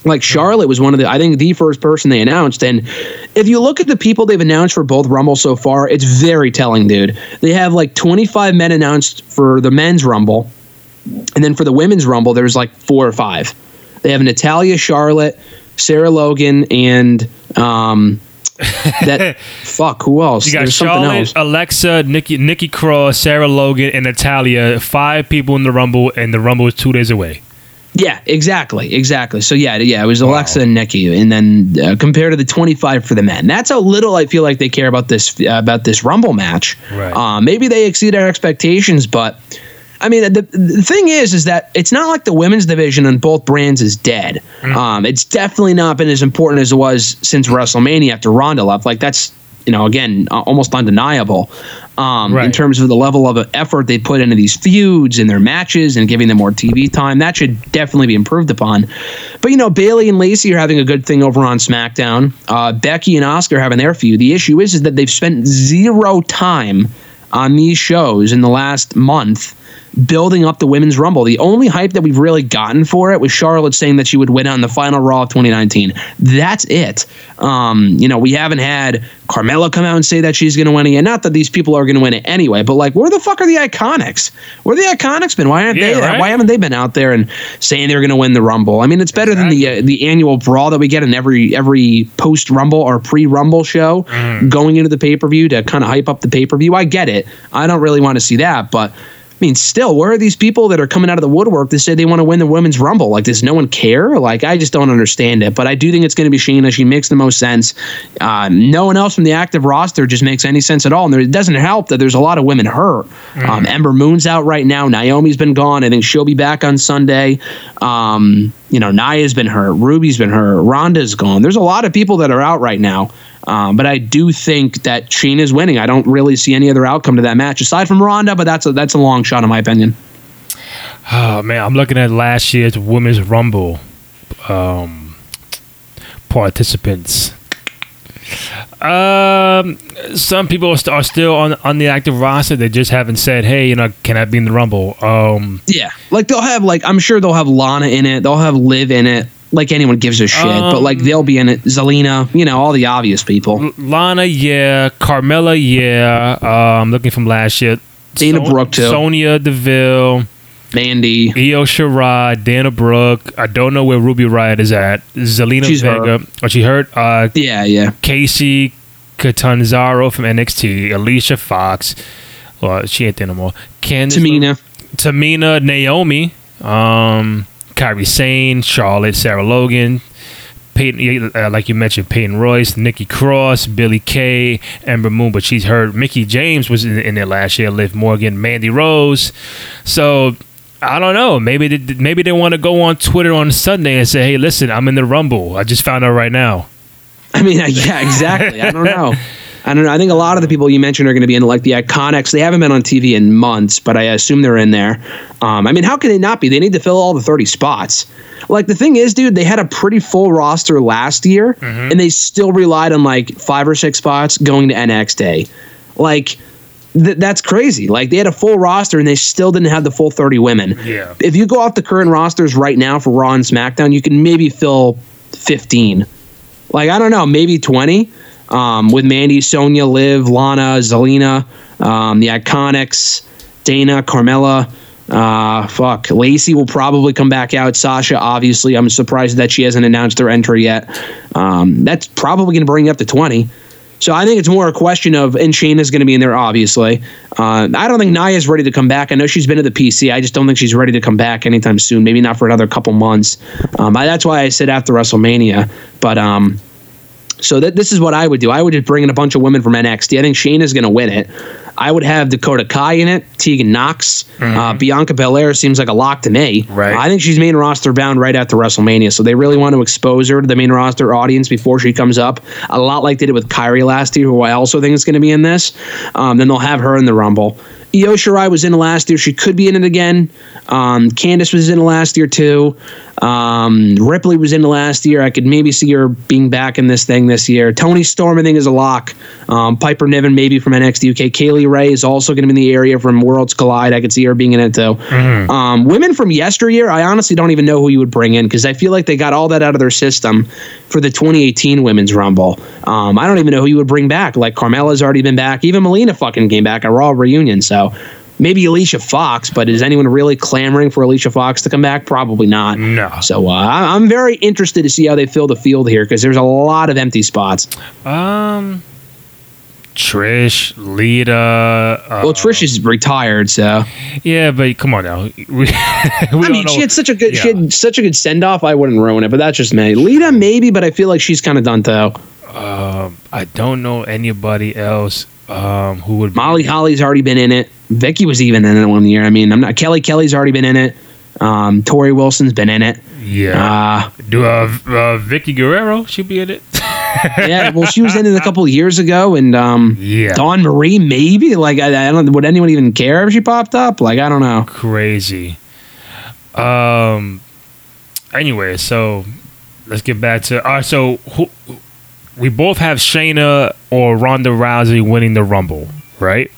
Like Charlotte was one of the, I think, the first person they announced. And if you look at the people they've announced for both Rumble so far, it's very telling, dude. They have like 25 men announced for the men's Rumble, and then for the women's Rumble, there's like four or five. They have Natalya, Charlotte, Sarah Logan, and um, that fuck. Who else? You got There's Charlotte, else. Alexa, Nikki, Nikki Cross, Sarah Logan, and Natalya. Five people in the Rumble, and the Rumble is two days away. Yeah, exactly, exactly. So yeah, yeah, it was Alexa and Nikki, and then uh, compared to the 25 for the men, that's how little I feel like they care about this uh, about this Rumble match. Right. Uh, maybe they exceed our expectations, but I mean, the, the thing is, is that it's not like the women's division on both brands is dead. Um, it's definitely not been as important as it was since WrestleMania after Ronda left. Like that's you know again almost undeniable um, in terms of the level of effort they put into these feuds and their matches and giving them more TV time. That should definitely be improved upon. But you know, Bayley and Lacey are having a good thing over on SmackDown. Uh, Becky and Asuka are having their feud. The issue is, is that they've spent zero time on these shows in the last month building up the women's rumble. The only hype that we've really gotten for it was Charlotte saying that she would win on the final Raw of 2019. That's it. Um, you know, we haven't had Carmella come out and say that she's going to win again. Not that these people are going to win it anyway, but like, where the fuck are the Iconics? Where the Iconics been? Why aren't Yeah, they? right. Why haven't they been out there and saying they're going to win the Rumble? I mean, it's better than the uh, the annual brawl that we get in every every post Rumble or pre Rumble show going into the pay per view to kind of hype up the pay per view. I get it. I don't really want to see that, but. I mean, still, where are these people that are coming out of the woodwork that say they want to win the women's rumble? Like, does no one care? Like, I just don't understand it. But I do think it's going to be Shayna. She makes the most sense. Uh, no one else from the active roster just makes any sense at all. And there, it doesn't help that there's a lot of women hurt. Um, Ember Moon's out right now. Naomi's been gone. I think she'll be back on Sunday. Um, you know, Nia's been hurt. Ruby's been hurt. Ronda's gone. There's a lot of people that are out right now. Um, but I do think that Shayna's winning. I don't really see any other outcome to that match aside from Ronda, but that's a that's a long shot in my opinion. Oh man, I'm looking at last year's Women's Rumble um, participants. Um, some people are still on on the active roster. They just haven't said, "Hey, you know, can I be in the Rumble?" Um, Yeah, like they'll have like I'm sure they'll have Lana in it. They'll have Liv in it. Like anyone gives a shit, but like they'll be in it. Zelina, you know, all the obvious people. Lana, yeah. Carmella, yeah. Um, looking from last year. Dana Brooke, too. Sonya Deville, Mandy, Io Shirai, Dana Brooke. I don't know where Ruby Riot is at. Zelina She's Vega. hurt. Oh, she hurt. Uh, yeah, yeah. Kacy Catanzaro from NXT, Alicia Fox. Well, she ain't there no more. Candice Tamina, Tamina, Naomi, um, Kairi Sane, Charlotte, Sarah Logan, Peyton, uh, like you mentioned, Peyton Royce, Nikki Cross, Billie Kay, Ember Moon, but she's heard Mickie James was in, in there last year. Liv Morgan, Mandy Rose. So I don't know. Maybe they, maybe they want to go on Twitter on Sunday and say, "Hey, listen, I'm in the Rumble. I just found out right now." I mean, yeah, exactly. I don't know. I don't know. I think a lot of the people you mentioned are going to be in like the Iconics. They haven't been on TV in months, but I assume they're in there. Um, I mean, how can they not be? They need to fill all the 30 spots. Like the thing is, dude, they had a pretty full roster last year, and they still relied on like five or six spots going to NXT. Day. Like, th- that's crazy. Like they had a full roster and they still didn't have the full 30 women. Yeah. If you go off the current rosters right now for Raw and SmackDown, you can maybe fill 15 like I don't know, maybe twenty. Um, with Mandy, Sonya, Liv, Lana, Zelina, um, the Iconics, Dana, Carmella. Uh, fuck, Lacey will probably come back out. Sasha, obviously, I'm surprised that she hasn't announced her entry yet. Um, that's probably going to bring up to twenty. So I think it's more a question of, and Shayna's going to be in there, obviously. Uh, I don't think Nia's ready to come back. I know she's been to the PC. I just don't think she's ready to come back anytime soon. Maybe not for another couple months. Um, I, that's why I said after WrestleMania. But um, so that this is what I would do. I would just bring in a bunch of women from NXT. I think Shayna is going to win it. I would have Dakota Kai in it, Tegan Nox, uh, Bianca Belair seems like a lock to me. Right. I think she's main roster bound right after WrestleMania, so they really want to expose her to the main roster audience before she comes up. A lot like they did with Kairi last year, who I also think is going to be in this. Um, then they'll have her in the Rumble. Io Shirai was in last year. She could be in it again. Um, Candice was in last year too. Um, Ripley was in last year. I could maybe see her being back in this thing this year. Toni Storm, I think, is a lock. Um, Piper Niven, maybe from NXT UK. Kay Lee Ray is also going to be in the area from Worlds Collide. I could see her being in it too. Um, women from yesteryear, I honestly don't even know who you would bring in because I feel like they got all that out of their system for the 2018 Women's Rumble. Um, I don't even know who you would bring back. Like Carmella's already been back. Even Melina fucking came back at Raw reunion. So maybe Alicia Fox, but is anyone really clamoring for Alicia Fox to come back? Probably not. No. So uh, I'm very interested to see how they fill the field here because there's a lot of empty spots. Um, Trish, Lita. Uh, Well, Trish is retired, so yeah, but come on now. We, we I mean, know. she had such a good, she had such a good send off. I wouldn't ruin it, but that's just me. Lita maybe, but I feel like she's kind of done too. Um, I don't know anybody else um, who would. be- Molly Holly's already been in it. Vickie was even in it one year. I mean, I'm not. Kelly Kelly's already been in it. Um, Torrie Wilson's been in it. Yeah. Uh, Do uh, uh, Vickie Guerrero? She be in it. Yeah, well, she was in it a couple of years ago, and um, Yeah. Dawn Marie maybe. Like, I, I don't. Would anyone even care if she popped up? Like, I don't know. Crazy. Um. Anyway, so let's get back to. All right, so who, we both have Shayna or Ronda Rousey winning the Rumble, right?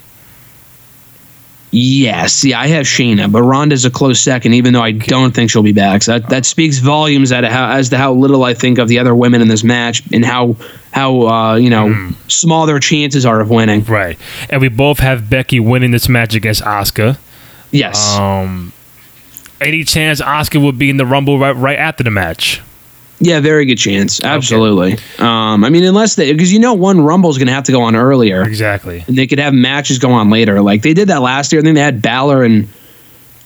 Yes, yeah, I have Shayna, but Ronda's a close second, even though I don't think she'll be back. So that, that speaks volumes at how, as to how little I think of the other women in this match and how how uh, you know small their chances are of winning. Right. And we both have Becky winning this match against Asuka. Yes, Um. Any chance Asuka would be in the Rumble right right after the match? Yeah, very good chance, absolutely. Um, I mean, unless they because you know one Rumble's going to have to go on earlier, Exactly. and they could have matches go on later. Like they did that last year. I think they had Balor and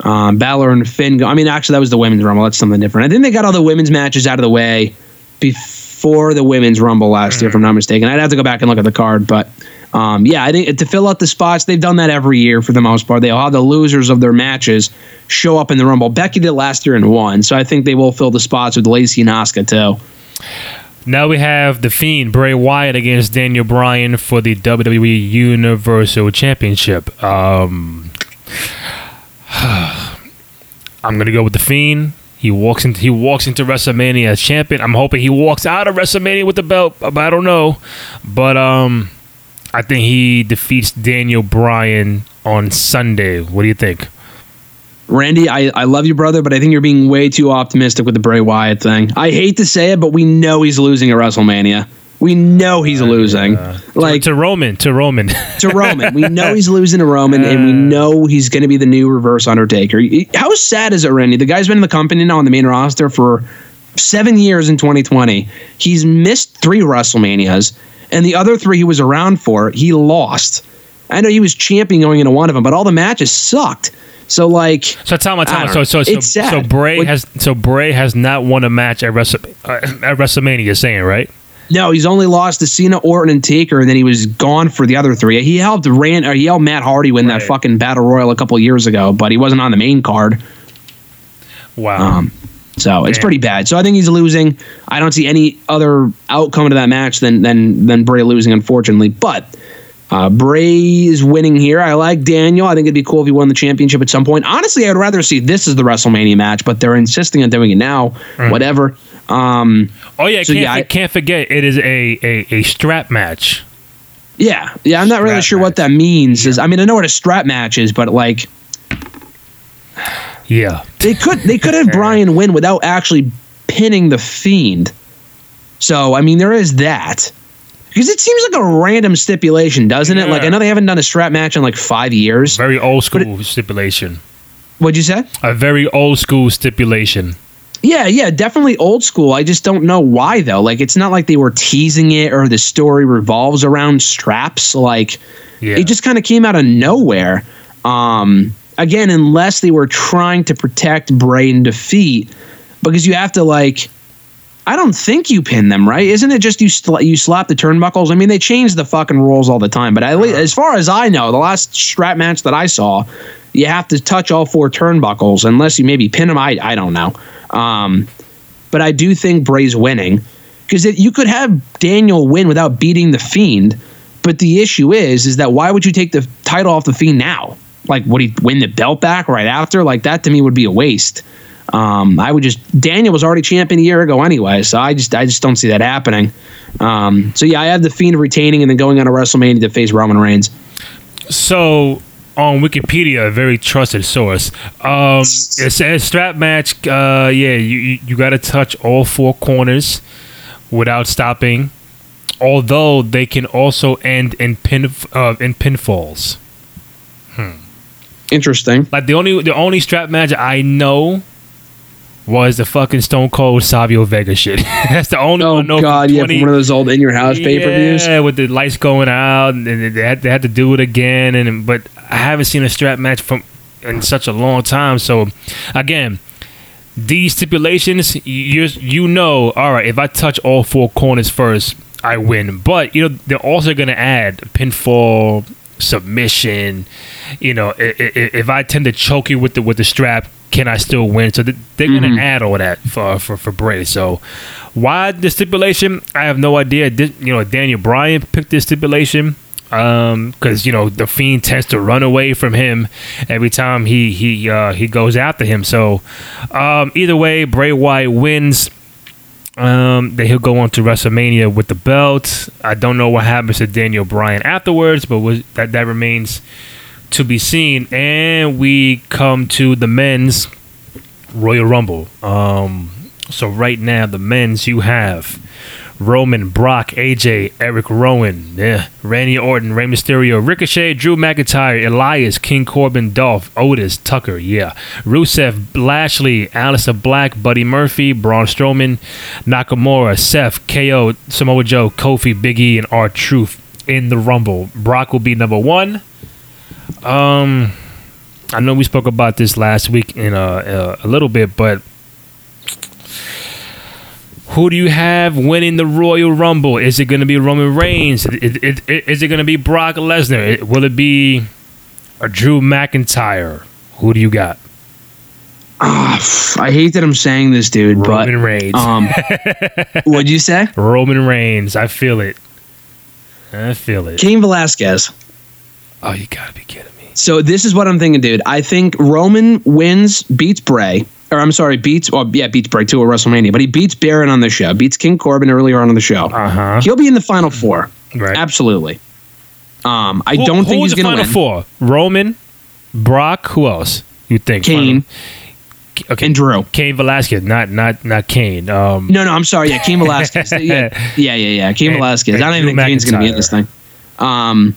um, Balor and Finn. Go, I mean, actually, that was the women's Rumble. That's something different. I think they got all the women's matches out of the way before the women's Rumble last year, if I'm not mistaken. I'd have to go back and look at the card, but um, yeah, I think to fill out the spots, they've done that every year for the most part. They'll have the losers of their matches show up in the Rumble. Becky did last year and won, so I think they will fill the spots with Lacey and Asuka too. Now we have the Fiend Bray Wyatt against Daniel Bryan for the WWE Universal Championship. Um, I'm gonna go with the Fiend. He walks into he walks into WrestleMania as champion. I'm hoping he walks out of WrestleMania with the belt, I don't know. But um, I think he defeats Daniel Bryan on Sunday. What do you think? Randy, I, I love you, brother, but I think you're being way too optimistic with the Bray Wyatt thing. I hate to say it, but we know he's losing at WrestleMania. We know he's losing. like to Roman, to Roman. to Roman. We know he's losing to Roman, and we know he's going to be the new reverse Undertaker. How sad is it, Randy? The guy's been in the company now on the main roster for seven years in 2020. He's missed three WrestleManias, and the other three he was around for, he lost. I know he was champion going into one of them, but all the matches sucked. So, like, So tell me, tell me. So so so, so Bray What- has so Bray has not won a match at Wrestle, uh, at WrestleMania. You're saying right? No, he's only lost to Cena, Orton, and Taker, and then he was gone for the other three. He helped Rand, or he helped Matt Hardy win that fucking battle royal a couple years ago, but he wasn't on the main card. Wow. Um, so it's pretty bad. So I think he's losing. I don't see any other outcome to that match than than than Bray losing, unfortunately. But uh, Bray is winning here. I like Daniel. I think it'd be cool if he won the championship at some point. Honestly, I'd rather see this as the WrestleMania match, but they're insisting on doing it now. Whatever. Um, oh yeah, so can't, yeah, I- can't forget it is a, a, a strap match. yeah, yeah. I'm not really Strap sure what that means. Is I mean, I know what a strap match is, but like Yeah. they could they could have Bryan win without actually pinning the fiend. So I mean, there is that because it seems like a random stipulation, doesn't it? Like I know they haven't done a strap match in like five years. Very old school stipulation. What'd you say? A very old school stipulation. Yeah, yeah, definitely old school. I just don't know why though. Like it's not like they were teasing it or the story revolves around straps. Like Yeah. it just kind of came out of nowhere. Um, again, unless they were trying to protect Bray and defeat, because you have to like, I don't think you pin them, right? Isn't it just you sl- you slap the turnbuckles? I mean, they change the fucking rules all the time, but at least, as far as I know, the last strap match that I saw, you have to touch all four turnbuckles unless you maybe pin them. I I don't know, um, but I do think Bray's winning because you could have Daniel win without beating the Fiend, but the issue is is that why would you take the title off the Fiend now? Like, would he win the belt back right after? Like that to me would be a waste. Um, I would just Daniel was already champion a year ago anyway, so I just I just don't see that happening. Um, so yeah, I have the Fiend retaining and then going on a WrestleMania to face Roman Reigns. So on Wikipedia, a very trusted source, um, it says strap match. Uh, yeah, you you, you got to touch all four corners without stopping. Although they can also end in pin uh, in pinfalls. Interesting. Like the only the only strap match I know was the fucking Stone Cold Savio Vega shit. That's the only Oh one from god, yeah, from 20 one of those old in your house pay per views. Yeah, with the lights going out, and they had, they had to do it again. And but I haven't seen a strap match from in such a long time. So again, these stipulations, you you know, all right. If I touch all four corners first, I win. But you know, they're also going to add pinfall, submission. You know, i- i- if I tend to choke you with the with the strap, can I still win? So th- they're going to add all that for for for Bray. So why the stipulation? I have no idea. Di- You know, Daniel Bryan picked this stipulation because you know the fiend tends to run away from him every time he he uh, he goes after him. So um, either way, Bray Wyatt wins. Um, then he'll go on to WrestleMania with the belt. I don't know what happens to Daniel Bryan afterwards, but was, that that remains to be seen. And we come to the men's Royal Rumble. Um, so right now, the men's you have Roman, Brock, AJ, Eric Rowan, yeah, Randy Orton, Rey Mysterio, Ricochet, Drew McIntyre, Elias, King Corbin, Dolph, Otis, Tucker, yeah, Rusev, Lashley, Aleister Black, Buddy Murphy, Braun Strowman, Nakamura, Seth, KO, Samoa Joe, Kofi, Big E, and R Truth in the Rumble. Brock will be number one. Um, I know we spoke about this last week in a, a, a little bit, but who do you have winning the Royal Rumble? Is it going to be Roman Reigns? Is, is, is it going to be Brock Lesnar? Will it be a Drew McIntyre? Who do you got? I hate that I'm saying this, dude, but Roman Reigns. um, what'd you say? Roman Reigns. I feel it. I feel it. Cain Velasquez. Oh, you gotta be kidding me. So this is what I'm thinking, dude. I think Roman wins, beats Bray, or I'm sorry, beats, or yeah, beats Bray too at WrestleMania, but he beats Baron on the show, beats King Corbin earlier on in the show. Uh huh. He'll be in the final four, Right. absolutely. Um, I Who- don't think he's going to be in the final four? Roman, Brock. Who else? You think? Kane Final- Okay. and Drew. Cain Velasquez, not not not Kane. Um, No, no, I'm sorry. Yeah, Cain Velasquez. yeah, yeah, yeah, yeah. Cain And- Velasquez. and I don't even think Kane's going to be in this thing. Um,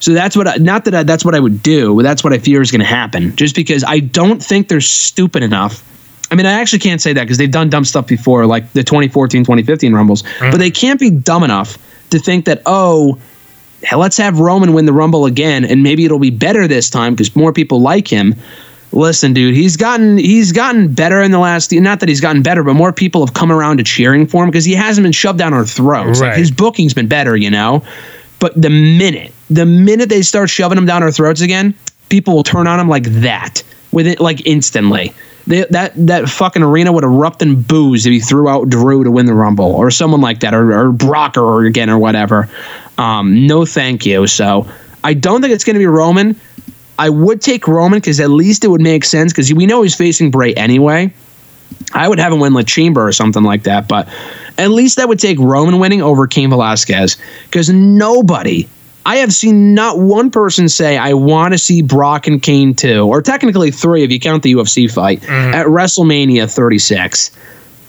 so that's what. I, not that I, that's what I would do, but that's what I fear is going to happen. Just because I don't think they're stupid enough. I mean, I actually can't say that because they've done dumb stuff before, like the 2014, 2015 Rumbles. Mm-hmm. But they can't be dumb enough to think that oh, let's have Roman win the Rumble again, and maybe it'll be better this time because more people like him. Listen, dude, he's gotten he's gotten better in the last. Not that he's gotten better, but more people have come around to cheering for him because he hasn't been shoved down our throats. Like, his booking's been better, you know. But the minute, the minute they start shoving them down our throats again, people will turn on them like that, with it like instantly. They, that that fucking arena would erupt in boos if he threw out Drew to win the Rumble or someone like that, or, or Brock or again or whatever. Um, no, thank you. So I don't think it's going to be Roman. I would take Roman because at least it would make sense because we know he's facing Bray anyway. I would have him win La Chamber or something like that, but at least that would take Roman winning over Cain Velasquez because nobody, I have seen not one person say, I want to see Brock and Cain 2, or technically three if you count the UFC fight mm-hmm. at WrestleMania 36.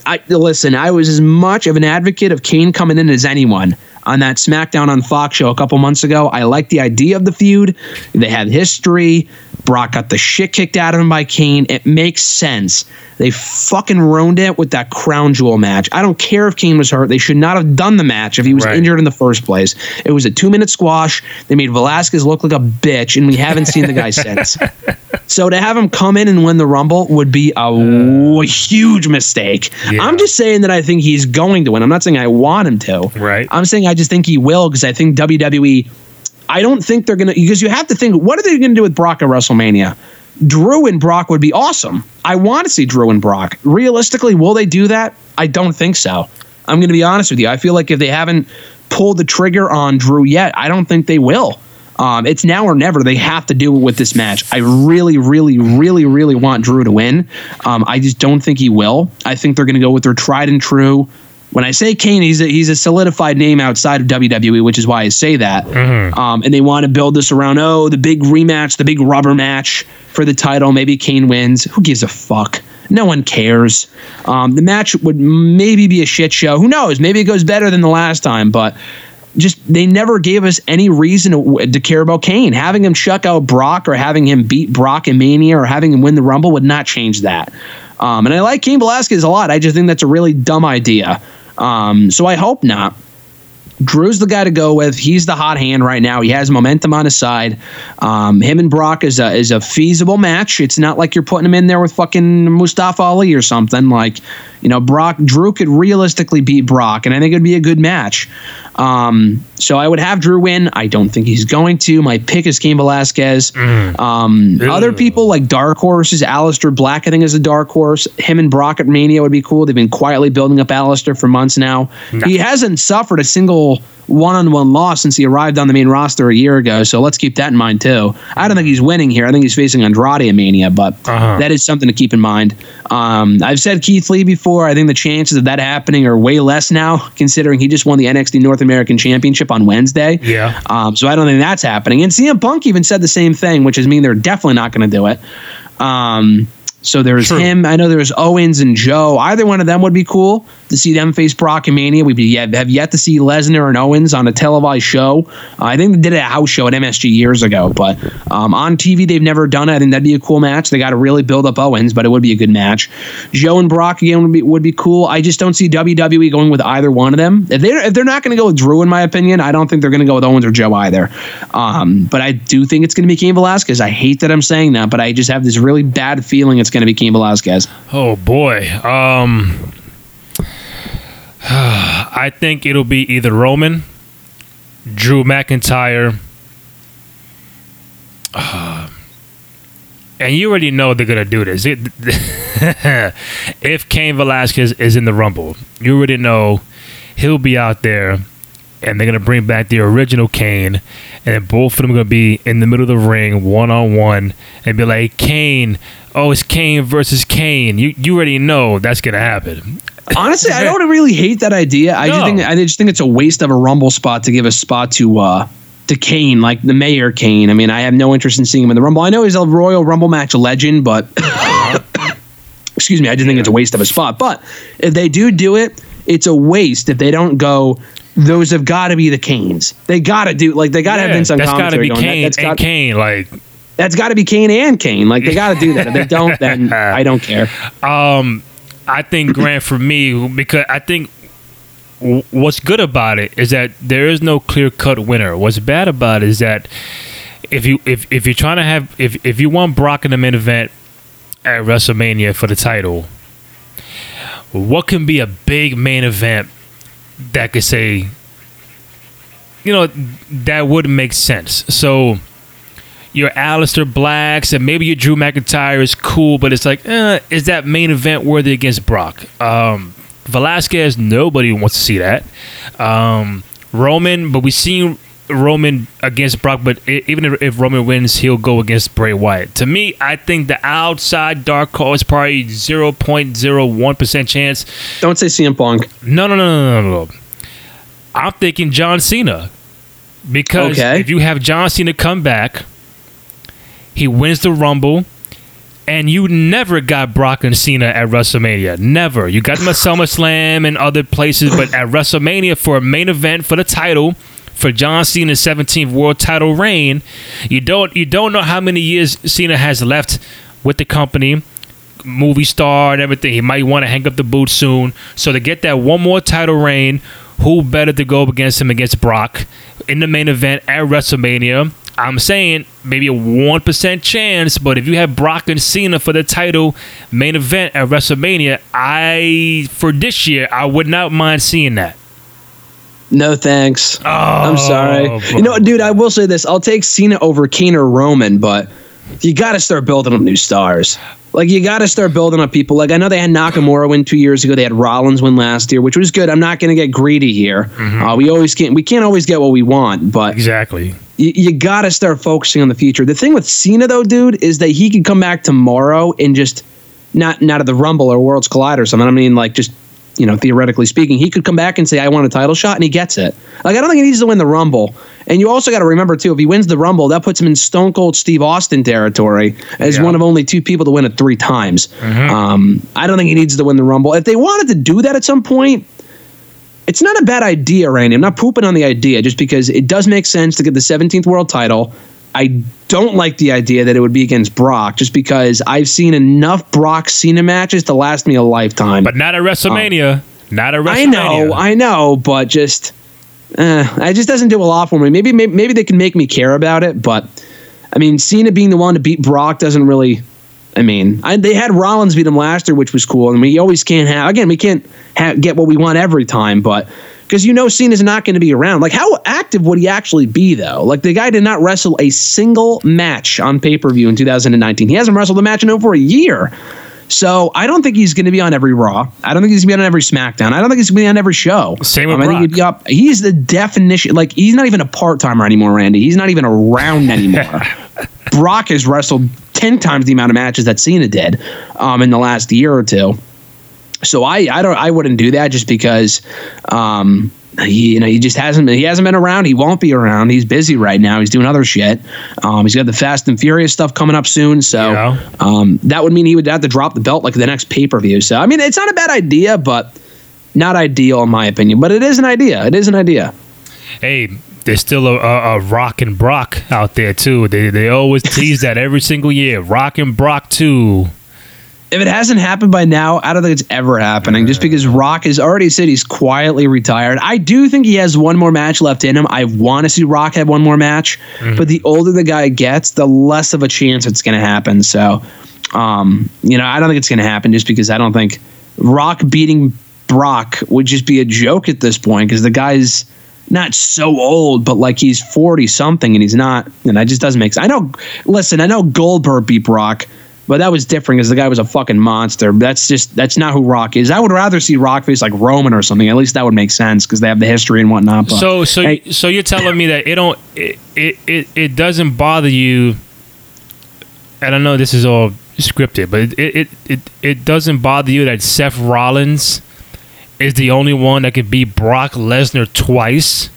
I listen. I was as much of an advocate of Cain coming in as anyone. On that SmackDown on Fox show a couple months ago. I like the idea of the feud. They have history. Brock got the shit kicked out of him by Cain. It makes sense. They fucking ruined it with that crown jewel match. I don't care if Cain was hurt. They should not have done the match if he was Right. injured in the first place. It was a two minute squash. They made Velasquez look like a bitch, and we haven't seen the guy since. So to have him come in and win the Rumble would be a uh. w- huge mistake. Yeah. I'm just saying that I think he's going to win. I'm not saying I want him to. Right. I'm saying I just think he will because I think WWE. I don't think they're gonna because you have to think what are they gonna do with Brock at WrestleMania? Drew and Brock would be awesome. I want to see Drew and Brock. Realistically, will they do that? I don't think so. I'm going to be honest with you. I feel like if they haven't pulled the trigger on Drew yet, I don't think they will. Um, it's now or never. They have to do it with this match. I really, really, really, really want Drew to win. Um, I just don't think he will. I think they're going to go with their tried and true. When I say Cain, he's a, he's a solidified name outside of WWE, which is why I say that. Um, and they want to build this around oh the big rematch, the big rubber match for the title. Maybe Cain wins. Who gives a fuck? No one cares. Um, the match would maybe be a shit show. Who knows? Maybe it goes better than the last time, but just they never gave us any reason to, to care about Cain. Having him chuck out Brock or having him beat Brock in Mania or having him win the Rumble would not change that. Um, and I like Cain Velasquez a lot. I just think that's a really dumb idea. Um, so I hope not. Drew's the guy to go with. He's the hot hand right now. He has momentum on his side. Um, him and Brock is a is a feasible match. It's not like you're putting him in there with fucking Mustafa Ali or something. Like, you know, Brock Drew could realistically beat Brock, and I think it'd be a good match. Um, so I would have Drew win. I don't think he's going to. My pick is Cain Velasquez. Um, Ew. other people like dark horses, Aleister Black, I think is a dark horse. Him and Brock at Mania would be cool. They've been quietly building up Aleister for months now. He hasn't suffered a single one-on-one loss since he arrived on the main roster a year ago. So let's keep that in mind too. I don't think he's winning here. I think he's facing Andrade at Mania, but Uh-huh. that is something to keep in mind. Um, I've said Keith Lee before. I think the chances of that happening are way less now, considering he just won the NXT North American Championship on Wednesday. Yeah. Um, so I don't think that's happening. And CM Punk even said the same thing, which is mean they're definitely not going to do it. Um, so there's True. him. I know there's Owens and Joe. Either one of them would be cool to see them face Brock and Mania. We have yet to see Lesnar and Owens on a televised show. Uh, I think they did a house show at MSG years ago, but um, on TV they've never done it. I think that'd be a cool match. They got to really build up Owens, but it would be a good match. Joe and Brock again would be would be cool. I just don't see WWE going with either one of them. If they if they're not going to go with Drew, in my opinion, I don't think they're going to go with Owens or Joe either. Um, but I do think it's going to be Cain Velasquez. I hate that I'm saying that, but I just have this really bad feeling it's going to be Cain Velasquez. Oh boy. Um I think it'll be either Roman, Drew McIntyre. uh, and you already know they're gonna do this. It, if Cain Velasquez is in the Rumble, you already know he'll be out there, and they're gonna bring back the original Kane, and both of them are gonna be in the middle of the ring, one on one, and be like, "Kane, oh, it's Kane versus Kane." You you already know that's gonna happen. Honestly, I don't really hate that idea. I just think I just think it's a waste of a Rumble spot to give a spot to uh to Kane, like the Mayor Kane. I mean, I have no interest in seeing him in the Rumble. I know he's a Royal Rumble match legend, but excuse me, I just think it's a waste of a spot. But if they do do it, it's a waste if they don't go. Those have got to be the Canes. They got to do like they got to have Yeah, Vince on that's gotta be going. that- Kane that's and got, Kane. Like, that's got to be Kane and Kane. Like they got to do that. If they don't, then I don't care. um, I think Grant for me because I think w- what's good about it is that there is no clear cut winner. What's bad about it is that if you if if you're trying to have if if you want Brock in the main event at WrestleMania for the title, what can be a big main event that could say, you know, that would make sense. So your Aleister Blacks and maybe your Drew McIntyre is cool, but it's like, eh, is that main event worthy against Brock? Um, Velasquez, nobody wants to see that. Um, Roman, but we've seen Roman against Brock, but even if, if Roman wins, he'll go against Bray Wyatt. To me, I think the outside dark call is probably 0.01% chance. Don't say CM Punk. No, no, no, no, no, no. I'm thinking John Cena. Because Okay. if you have John Cena come back, he wins the Rumble, and you never got Brock and Cena at WrestleMania. Never. You got them at SummerSlam and other places, but at WrestleMania for a main event for the title, for John Cena's 17th world title reign, you don't you don't know how many years Cena has left with the company, movie star and everything. He might want to hang up the boots soon. So to get that one more title reign, who better to go up against him against Brock in the main event at WrestleMania? I'm saying maybe a one percent chance, but if you have Brock and Cena for the title main event at WrestleMania, I for this year I would not mind seeing that. No thanks. Oh, I'm sorry. bro. You know, dude, I will say this. I'll take Cena over Cain or Roman, but you got to start building up new stars. Like you got to start building up people. Like I know they had Nakamura win two years ago. They had Rollins win last year, which was good. I'm not going to get greedy here. Mm-hmm. Uh, we always can't. We can't always get what we want, but Exactly. you, you got to start focusing on the future. The thing with Cena though, dude, is that he could come back tomorrow and just not not at the Rumble or Worlds Collide or something. I mean, like just you know, theoretically speaking, he could come back and say, "I want a title shot," and he gets it. Like I don't think he needs to win the Rumble. And you also got to remember too, if he wins the Rumble, that puts him in Stone Cold Steve Austin territory as Yeah. one of only two people to win it three times. Um, I don't think he needs to win the Rumble. If they wanted to do that at some point, it's not a bad idea, Randy. I'm not pooping on the idea just because it does make sense to get the 17th world title. I don't like the idea that it would be against Brock just because I've seen enough Brock Cena matches to last me a lifetime. But not at WrestleMania. not at WrestleMania. I know, I know, but just uh, it just doesn't do a lot for me. Maybe, maybe maybe they can make me care about it, but I mean, Cena being the one to beat Brock doesn't really. I mean, I, they had Rollins beat him last year, which was cool, and we always can't have. Again, we can't ha- get what we want every time, but because you know Cena's not going to be around. Like, how active would he actually be though? Like, the guy did not wrestle a single match on pay per view in 2019. He hasn't wrestled a match in over a year. So I don't think he's going to be on every Raw. I don't think he's going to be on every SmackDown. I don't think he's going to be on every show. Same with Um, I think Brock. he'd be up. He's the definition. Like he's not even a part timer anymore, Randy. He's not even around anymore. Brock has wrestled ten times the amount of matches that Cena did um, in the last year or two. So I, I don't, I wouldn't do that just because, um, he, you know, he just hasn't been, he hasn't been around. He won't be around. He's busy right now. He's doing other shit. Um, he's got the Fast and Furious stuff coming up soon. So, Yeah. um, that would mean he would have to drop the belt like the next pay per view. So, I mean, it's not a bad idea, but not ideal in my opinion. But it is an idea. It is an idea. Hey, there's still a, a, a Rock and Brock out there too. They they always tease that every single year. Rock and Brock too. If it hasn't happened by now, I don't think it's ever happening. Just because Rock has already said he's quietly retired. I do think he has one more match left in him. I want to see Rock have one more match, but the older the guy gets, the less of a chance it's going to happen. So, um, you know, I don't think it's going to happen just because I don't think Rock beating Brock would just be a joke at this point because the guy's not so old, but like he's 40 something and he's not, and that just doesn't make sense. I know, listen, I know Goldberg beat Brock, but that was different because the guy was a fucking monster. That's just, that's not who Rock is. I would rather see Rock face like Roman or something. At least that would make sense because they have the history and whatnot. But So so Hey. so you're telling me that it don't it, it it it doesn't bother you. I don't know this is all scripted, but it it it, it doesn't bother you that Seth Rollins is the only one that can beat Brock Lesnar twice,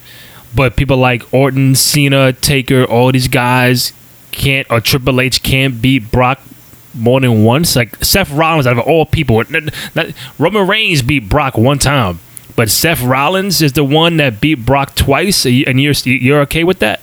but people like Orton, Cena, Taker, all these guys can't or Triple H can't beat Brock more than once. Like Seth Rollins, out of all people, Roman Reigns beat Brock one time, but Seth Rollins is the one that beat Brock twice, and you- and you're you're okay with that?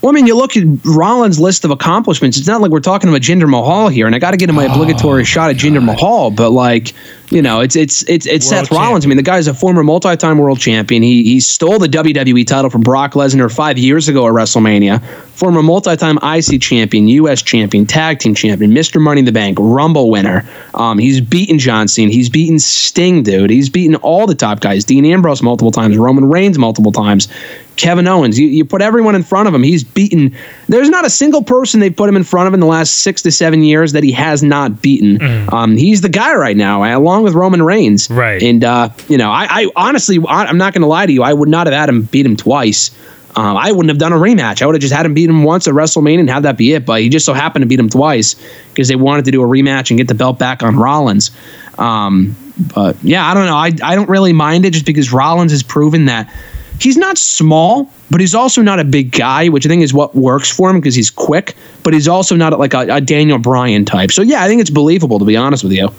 Well, I mean, you look at Rollins' list of accomplishments. It's not like we're talking about Jinder Mahal here, and I got to get him my oh, obligatory shot at Jinder Mahal. But like, you know, it's it's it's it's World Seth Rollins. I mean, the guy's a former multi-time world champion. He he stole the WWE title from Brock Lesnar five years ago at WrestleMania. Former multi-time IC champion, US champion, tag team champion, Mr. Money in the Bank, Rumble winner. Um, he's beaten John Cena. He's beaten Sting, dude. He's beaten all the top guys. Dean Ambrose multiple times. Roman Reigns multiple times. Kevin Owens. You, you put everyone in front of him. He's beaten. There's not a single person they've put him in front of in the last six to seven years that he has not beaten. Um, he's the guy right now, along with Roman Reigns. Right. And uh, you know, I, I honestly, I, I'm not going to lie to you. I would not have had him beat him twice. Um, I wouldn't have done a rematch. I would have just had him beat him once at WrestleMania and have that be it. But he just so happened to beat him twice because they wanted to do a rematch and get the belt back on Rollins. Um, but yeah, I don't know. I, I don't really mind it just because Rollins has proven that he's not small, but he's also not a big guy, which I think is what works for him because he's quick. But he's also not like a, a Daniel Bryan type. So yeah, I think it's believable to be honest with you.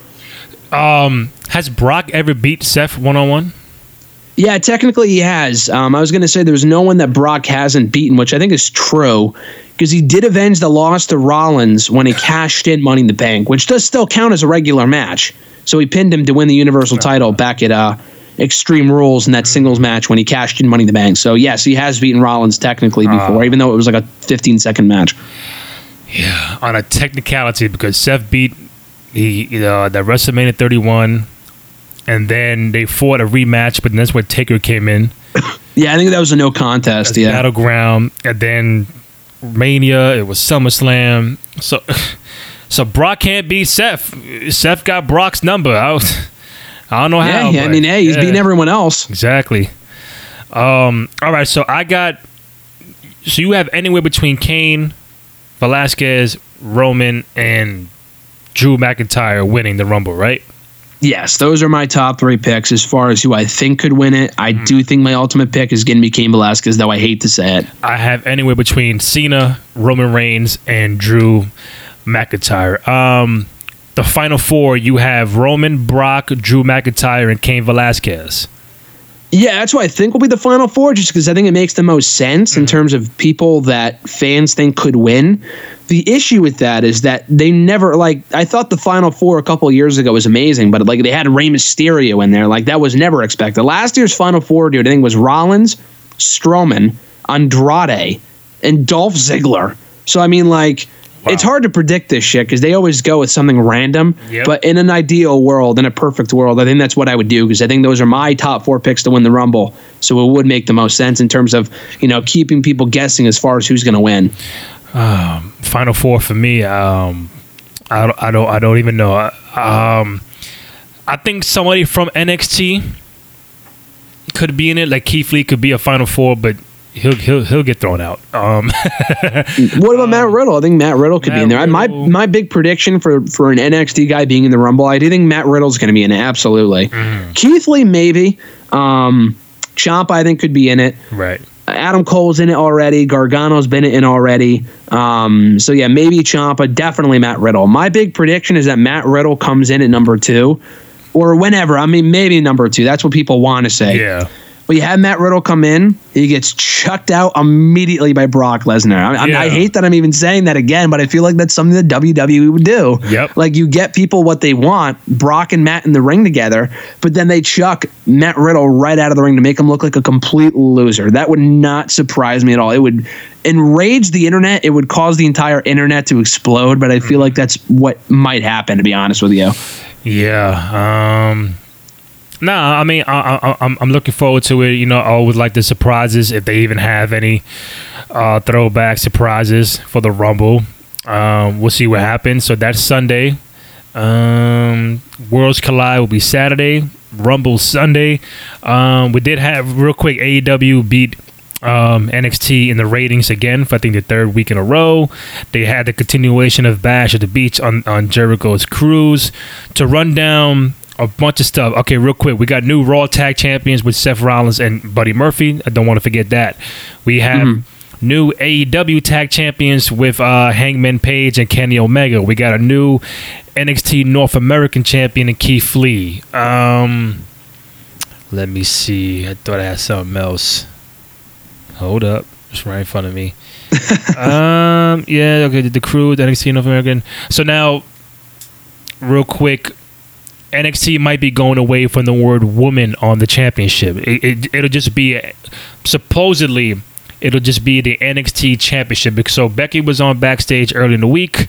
Um, has Brock ever beat Seth one on one? Yeah, technically he has. Um, I was going to say there's no one that Brock hasn't beaten, which I think is true because he did avenge the loss to Rollins when he cashed in Money in the Bank, which does still count as a regular match. So he pinned him to win the Universal title back at uh, Extreme Rules in that singles match when he cashed in Money in the Bank. So yes, he has beaten Rollins technically before, even though it was like a 15 second match. Yeah, on a technicality because Seth beat he uh, the WrestleMania 31, and then they fought a rematch, but then that's where Taker came in. Yeah, I think that was a no contest. Yeah. battleground, and then Mania. It was SummerSlam. So, so Brock can't beat Seth. Seth got Brock's number. I, was- I don't know Yeah, how. yeah, I mean, hey, he's yeah, beating everyone else. Exactly. Um. All right. So I got. So you have anywhere between Cain, Velasquez, Roman, and Drew McIntyre winning the Rumble, right? Yes, those are my top three picks as far as who I think could win it. I Mm-hmm. do think my ultimate pick is going to be Cain Velasquez, though I hate to say it. I have anywhere between Cena, Roman Reigns, and Drew McIntyre. Um, the final four, you have Roman, Brock, Drew McIntyre, and Cain Velasquez. Yeah, that's what I think will be the final four, just because I think it makes the most sense in mm-hmm. terms of people that fans think could win. The issue with that is that they never like. I thought the final four a couple years ago was amazing, but like they had Rey Mysterio in there, like that was never expected. Last year's final four, dude, I think was Rollins, Strowman, Andrade, and Dolph Ziggler. So I mean, like. It's hard to predict this shit because they always go with something random. Yep. But in an ideal world, in a perfect world, I think that's what I would do because I think those are my top four picks to win the Rumble. So it would make the most sense in terms of you know keeping people guessing as far as who's going to win. Final four for me. Um, I don't, I don't, I don't even know. Um, I think somebody from NXT could be in it. Like Keith Lee could be a final four, but he'll he'll he'll get thrown out. Um, What about Matt Riddle? I think Matt Riddle could be in there. Matt My my big prediction for for an NXT guy being in the Rumble, I do think Matt Riddle's going to be in it. Absolutely. Mm-hmm. Keith Lee maybe. Um, Ciampa I think could be in it. right. Adam Cole's in it already. Gargano's been in already. Um, so yeah, maybe Ciampa, definitely Matt Riddle. My big prediction is that Matt Riddle comes in at number two, or whenever. I mean, maybe number two. That's what people want to say. Yeah. But you have Matt Riddle come in, he gets chucked out immediately by Brock Lesnar. I, I, I hate that I'm even saying that again, but I feel like that's something that WWE would do. Yep. Like you get people what they want, Brock and Matt in the ring together, but then they chuck Matt Riddle right out of the ring to make him look like a complete loser. That would not surprise me at all. It would enrage the internet. It would cause the entire internet to explode, but I feel like that's what might happen, to be honest with you. Yeah. Um, nah, I mean, I, I'm I'm looking forward to it. You know, I always like the surprises if they even have any uh, throwback surprises for the Rumble. Um, we'll see what happens. So that's Sunday. Um, Worlds Collide will be Saturday. Rumble Sunday. Um, we did have real quick AEW beat um, NXT in the ratings again for I think the third week in a row. They had the continuation of Bash at the Beach on, on Jericho's cruise to run down a bunch of stuff. Okay, real quick, we got new Raw Tag Champions with Seth Rollins and Buddy Murphy. I don't want to forget that. We have. New AEW Tag Champions with uh, Hangman Page and Kenny Omega. We got a new NXT North American Champion in Keith Lee. Um, let me see. I thought I had something else. Hold up. It's right in front of me. um, yeah, okay, the, the crew, the NXT North American. So now, real quick, NXT might be going away from the word woman on the championship. It, it, it'll just be, supposedly, it'll just be the NXT championship. So Becky was on backstage early in the week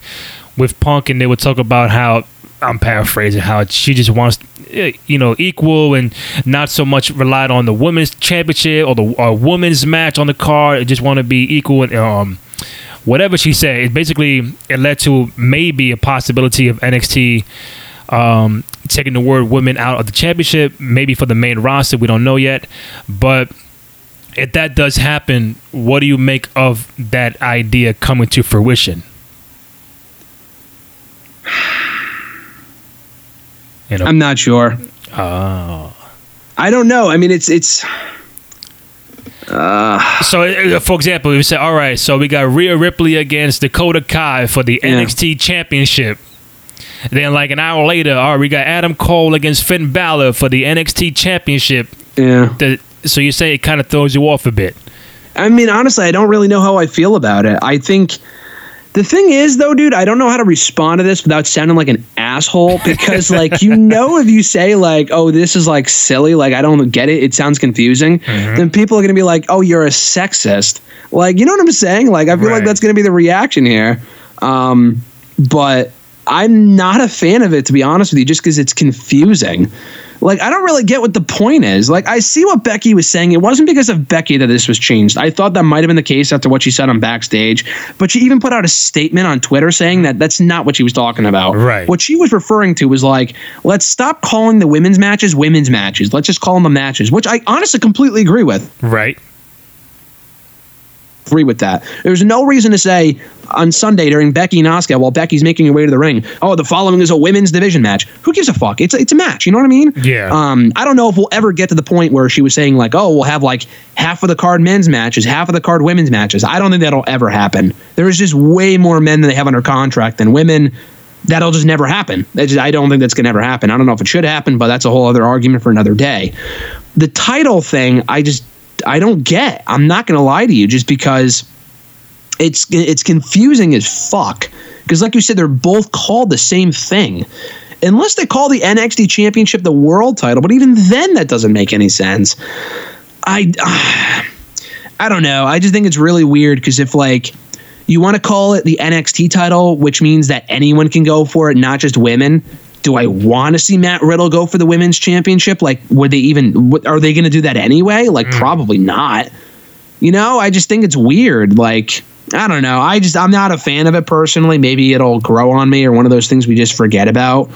with Punk, and they would talk about how I'm paraphrasing how she just wants, eh, you know, equal and not so much relied on the women's championship or the or women's match on the card. It Just want to be equal and um, whatever she said. It basically it led to maybe a possibility of NXT um, taking the word women out of the championship, maybe for the main roster. We don't know yet, but if that does happen, what do you make of that idea coming to fruition? You know, I'm not sure. oh, I don't know. I mean, it's it's. so, uh, for example, we say, all right, so we got Rhea Ripley against Dakota Kai for the Yeah. NXT Championship. Then, like an hour later, all right, we got Adam Cole against Finn Balor for the NXT Championship. Yeah. The, so you say it kind of throws you off a bit. I mean, honestly, I don't really know how I feel about it. I think the thing is, though, dude, I don't know how to respond to this without sounding like an asshole because, like, you know, if you say, like, oh, this is like silly, like, I don't get it, it sounds confusing, then people are going to be like, oh, you're a sexist. Like, you know what I'm saying? Like, I feel Right. like that's going to be the reaction here. Um, but I'm not a fan of it, to be honest with you, just because it's confusing. Like, I don't really get what the point is. Like, I see what Becky was saying. It wasn't because of Becky that this was changed. I thought that might have been the case after what she said on backstage, but she even put out a statement on Twitter saying that that's not what she was talking about. Right. What she was referring to was like, let's stop calling the women's matches women's matches. Let's just call them the matches, which I honestly completely agree with Right. Agree with that. There's no reason to say on Sunday during Becky and Asuka while Becky's making her way to the ring, oh, the following is a women's division match. Who gives a fuck? It's it's a match. You know what I mean? Yeah. Um, I don't know if we'll ever get to the point where she was saying like, oh, we'll have like half of the card men's matches, half of the card women's matches. I don't think that'll ever happen. There is just way more men than they have under contract than women. That'll just never happen. Just- I don't think that's gonna ever happen. I don't know if it should happen, but that's a whole other argument for another day. The title thing, I just I don't get. I'm not gonna lie to you, just because it's it's confusing as fuck. Because like you said they're both called the same thing. Unless they call the NXT championship the world title but even then that doesn't make any sense. I i don't know. I just think it's really weird because if like you want to call it the NXT title which means that anyone can go for it not just women do I want to see Matt Riddle go for the women's championship? Like, would they even? Are they going to do that anyway? Like, mm. probably not. You know, I just think it's weird. Like, I don't know. I just I'm not a fan of it personally. Maybe it'll grow on me or one of those things we just forget about.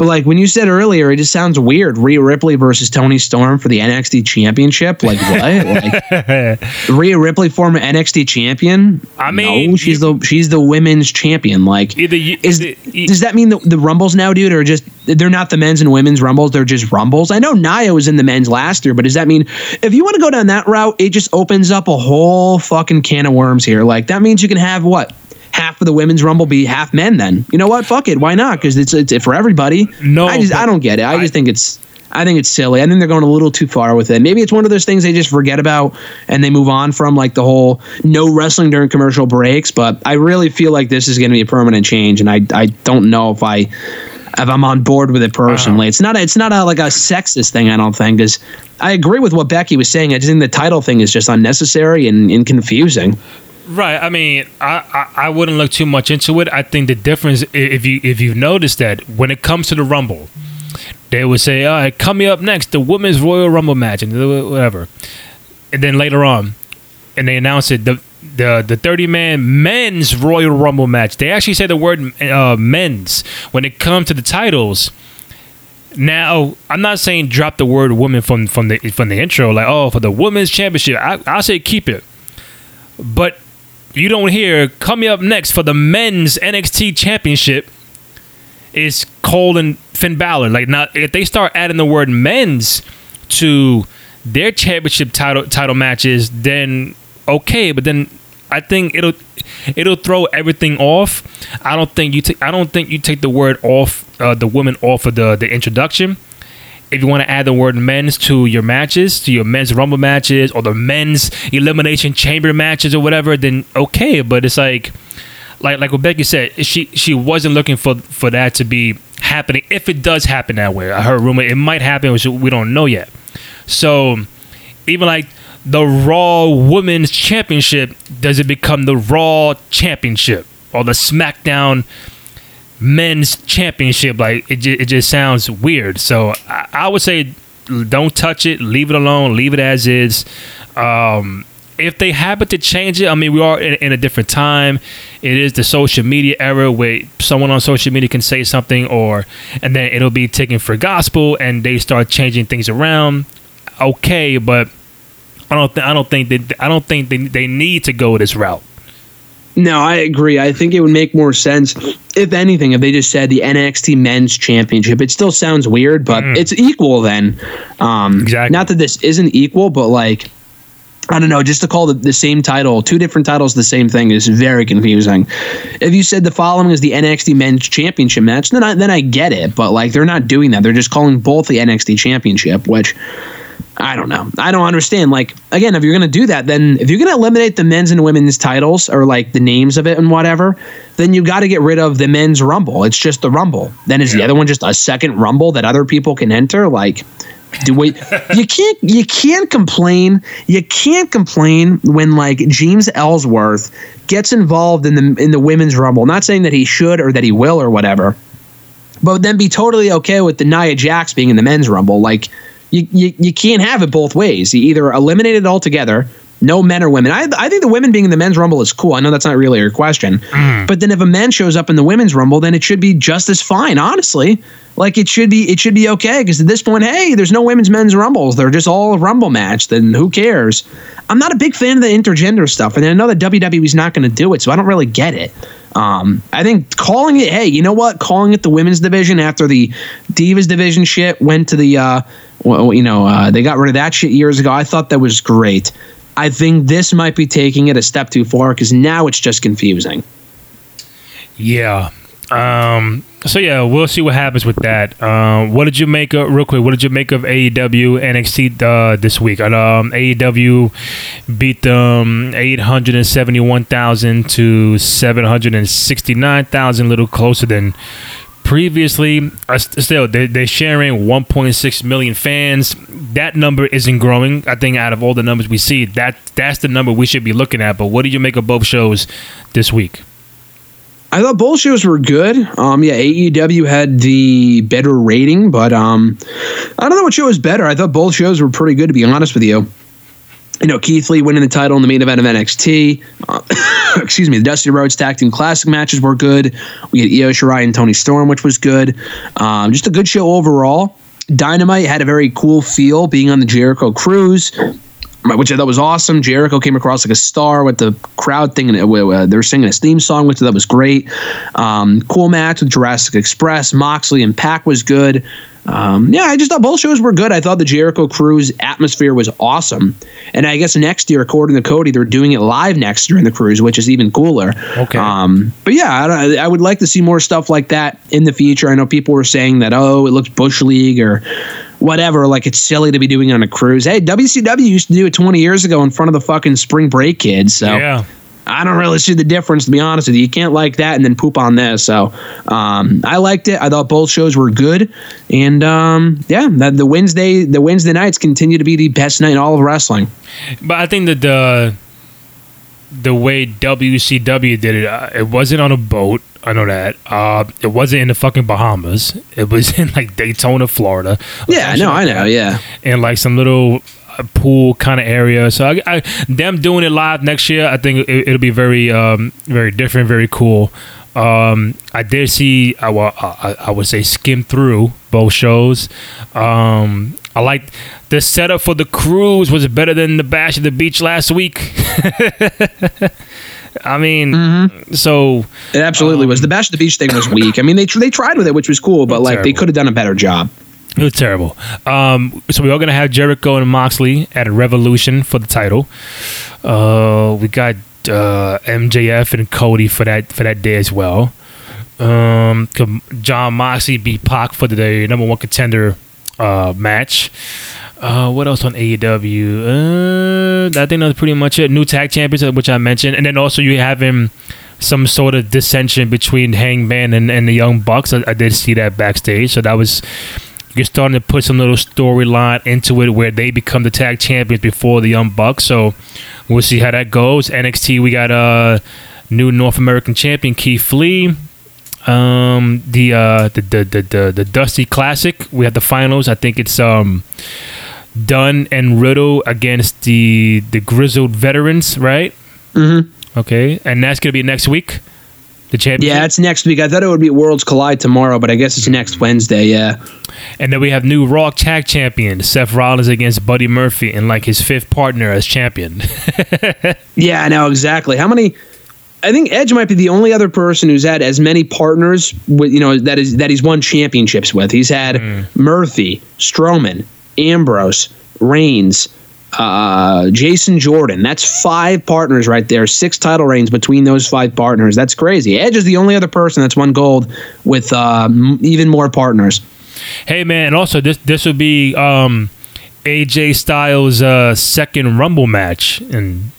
But like when you said earlier, it just sounds weird. Rhea Ripley versus Toni Storm for the NXT championship. Like what? like Rhea Ripley former NXT champion? I mean, no, she's the she's the women's champion. Like Either you, is either- e- does that mean the, the rumbles now, dude, or just they're not the men's and women's rumbles? They're just rumbles. I know Nia was in the men's last year, but does that mean if you want to go down that route, it just opens up a whole fucking can of worms here? Like that means you can have what half of the women's rumble be half men? Then you know what? Fuck it, why not? Because it's it's for everybody. No, I just I don't get it. I just think it's. I think it's silly. I think they're going a little too far with it. Maybe it's one of those things they just forget about and they move on from, like the whole no wrestling during commercial breaks. But I really feel like this is going to be a permanent change, and I I don't know if I if I'm on board with it personally. It's not a, it's not a, like a sexist thing. I don't think because I agree with what Becky was saying. I just think the title thing is just unnecessary and, and confusing. Right. I mean, I, I I wouldn't look too much into it. I think the difference, if you if you've noticed that when it comes to the Rumble, they would say, "All right, coming up next, the Women's Royal Rumble match," and whatever. And then later on, and they announce it the the the thirty man men's Royal Rumble match. They actually say the word uh, men's when it comes to the titles. Now, I'm not saying drop the word woman from from the from the intro, like oh for the women's championship. I I say keep it, but you don't hear coming up next for the men's NXT championship is Cole and Finn Balor. Like now, if they start adding the word men's to their championship title title matches, then okay. But then I think it'll it'll throw everything off. I don't think you take I don't think you take the word off uh, the woman off of the the introduction. If you want to add the word men's to your matches, to your men's rumble matches or the men's elimination chamber matches or whatever, then okay. But it's like like like what Becky said, she she wasn't looking for for that to be happening. If it does happen that way, I heard rumor it might happen, which we don't know yet. So even like the Raw Women's Championship, does it become the Raw Championship or the SmackDown Men's Championship? Like it, it just sounds weird. So I, I would say don't touch it, leave it alone, leave it as is. Um, if they happen to change it, I mean, we are in, in a different time. It is the social media era where someone on social media can say something, or and then it'll be taken for gospel, and they start changing things around. Okay, but I don't. Th- I don't think that. I don't think they, they need to go this route. No, I agree. I think it would make more sense, if anything, if they just said the NXT Men's Championship. It still sounds weird, but it's equal then. Um, Exactly. Not that this isn't equal, but like, I don't know, just to call the, the same title, two different titles, the same thing is very confusing. If you said the following is the NXT Men's Championship match, then I, then I get it. But like, they're not doing that. They're just calling both the NXT Championship, which I don't know. I don't understand. Like, again, if you're going to do that, then if you're going to eliminate the men's and women's titles or like the names of it and whatever, then you got to get rid of the men's Rumble. It's just the Rumble. Then is the other one just a second Rumble that other people can enter? Like, do we you can't you can't complain you can't complain when like James Ellsworth gets involved in the in the women's rumble not saying that he should or that he will or whatever but then be totally okay with the Nia Jax being in the men's rumble like you, you you can't have it both ways you either eliminate it altogether no men or women. I, I think the women being in the men's rumble is cool. I know that's not really your question, but then if a man shows up in the women's rumble, then it should be just as fine. Honestly, like it should be it should be okay because at this point, hey, there's no women's men's rumbles. They're just all a rumble match. Then who cares? I'm not a big fan of the intergender stuff, and I know that WWE's not going to do it, so I don't really get it. Um, I think calling it, hey, you know what? Calling it the women's division after the Divas division shit went to the, uh, well, you know, uh, they got rid of that shit years ago. I thought that was great. I think this might be taking it a step too far because now it's just confusing. Yeah. Um, so yeah, we'll see what happens with that. Um, what did you make of real quick? What did you make of AEW NXT uh, this week? Um, AEW beat them eight hundred and seventy-one thousand to seven hundred and sixty-nine thousand, a little closer than previously. Still, they, they're sharing one point six million fans. That number isn't growing. I think out of all the numbers we see, that that's the number we should be looking at. But what did you make of both shows this week? I thought both shows were good. Um, yeah, AEW had the better rating, but um, I don't know what show was better. I thought both shows were pretty good, to be honest with you. You know, Keith Lee winning the title in the main event of NXT. Uh, excuse me, the Dusty Rhodes Tag Team Classic matches were good. We had Io Shirai and Toni Storm, which was good. Um, just a good show overall. Dynamite had a very cool feel being on the Jericho Cruise which I thought was awesome. Jericho came across like a star with the crowd thing, and uh, they were singing his theme song, which I thought was great. Um, cool match with Jurassic Express, Moxley and Pac was good. Um, yeah, I just thought both shows were good. I thought the Jericho Cruise atmosphere was awesome, and I guess next year, according to Cody, they're doing it live next year in the cruise, which is even cooler. Okay. Um, but yeah, I, I would like to see more stuff like that in the future. I know people were saying that oh, it looks bush league or whatever. Like it's silly to be doing it on a cruise. Hey, WCW used to do it 20 years ago in front of the fucking spring break kids. So Yeah. I don't really see the difference, to be honest with you. You can't like that and then poop on this. So um, I liked it. I thought both shows were good, and um, yeah, that the Wednesday the Wednesday nights continue to be the best night in all of wrestling. But I think that the the way WCW did it, uh, it wasn't on a boat. I know that. Uh, it wasn't in the fucking Bahamas. It was in like Daytona, Florida. Yeah, no, shit I know. Yeah, in like some little uh, pool kind of area. So I, I, them doing it live next year, I think it, it'll be very, um, very different, very cool. Um, I did see, I, I, I would say, skim through both shows. Um, I like the setup for the cruise was better than the bash at the beach last week. I mean, so it absolutely was. The Bash at the Beach thing was weak. I mean, they they tried with it, which was cool, but like they could have done a better job. It was terrible. Um, so we are gonna have Jericho and Moxley at a Revolution for the title. Uh, we got uh, MJF and Cody for that for that day as well. Um, Jon Moxley beat Pac for the day, number one contender uh, match. Uh, what else on AEW? Uh, I think that's pretty much it. New tag champions, uh, which I mentioned, and then also you having some sort of dissension between Hangman and, and the Young Bucks. I, I did see that backstage, so that was you're starting to put some little storyline into it where they become the tag champions before the Young Bucks. So we'll see how that goes. NXT, we got a uh, new North American champion Keith Lee. Um, the, uh, the, the the the the Dusty Classic. We have the finals. I think it's um, Dunne and Riddle against the the grizzled veterans, right? Mm-hmm. Okay, and that's gonna be next week. The championship. Yeah, it's next week. I thought it would be Worlds Collide tomorrow, but I guess it's next Wednesday. Yeah. And then we have new Raw Tag Champion Seth Rollins against Buddy Murphy and like his fifth partner as champion. Yeah, I know exactly. How many? I think Edge might be the only other person who's had as many partners with you know that is that he's won championships with. He's had Murphy, Strowman, Ambrose, Reigns, uh, Jason Jordan. That's five partners right there. Six title reigns between those five partners. That's crazy. Edge is the only other person that's won gold with uh, m- even more partners. Hey man, and also this this would be um, AJ Styles' uh, second Rumble match, and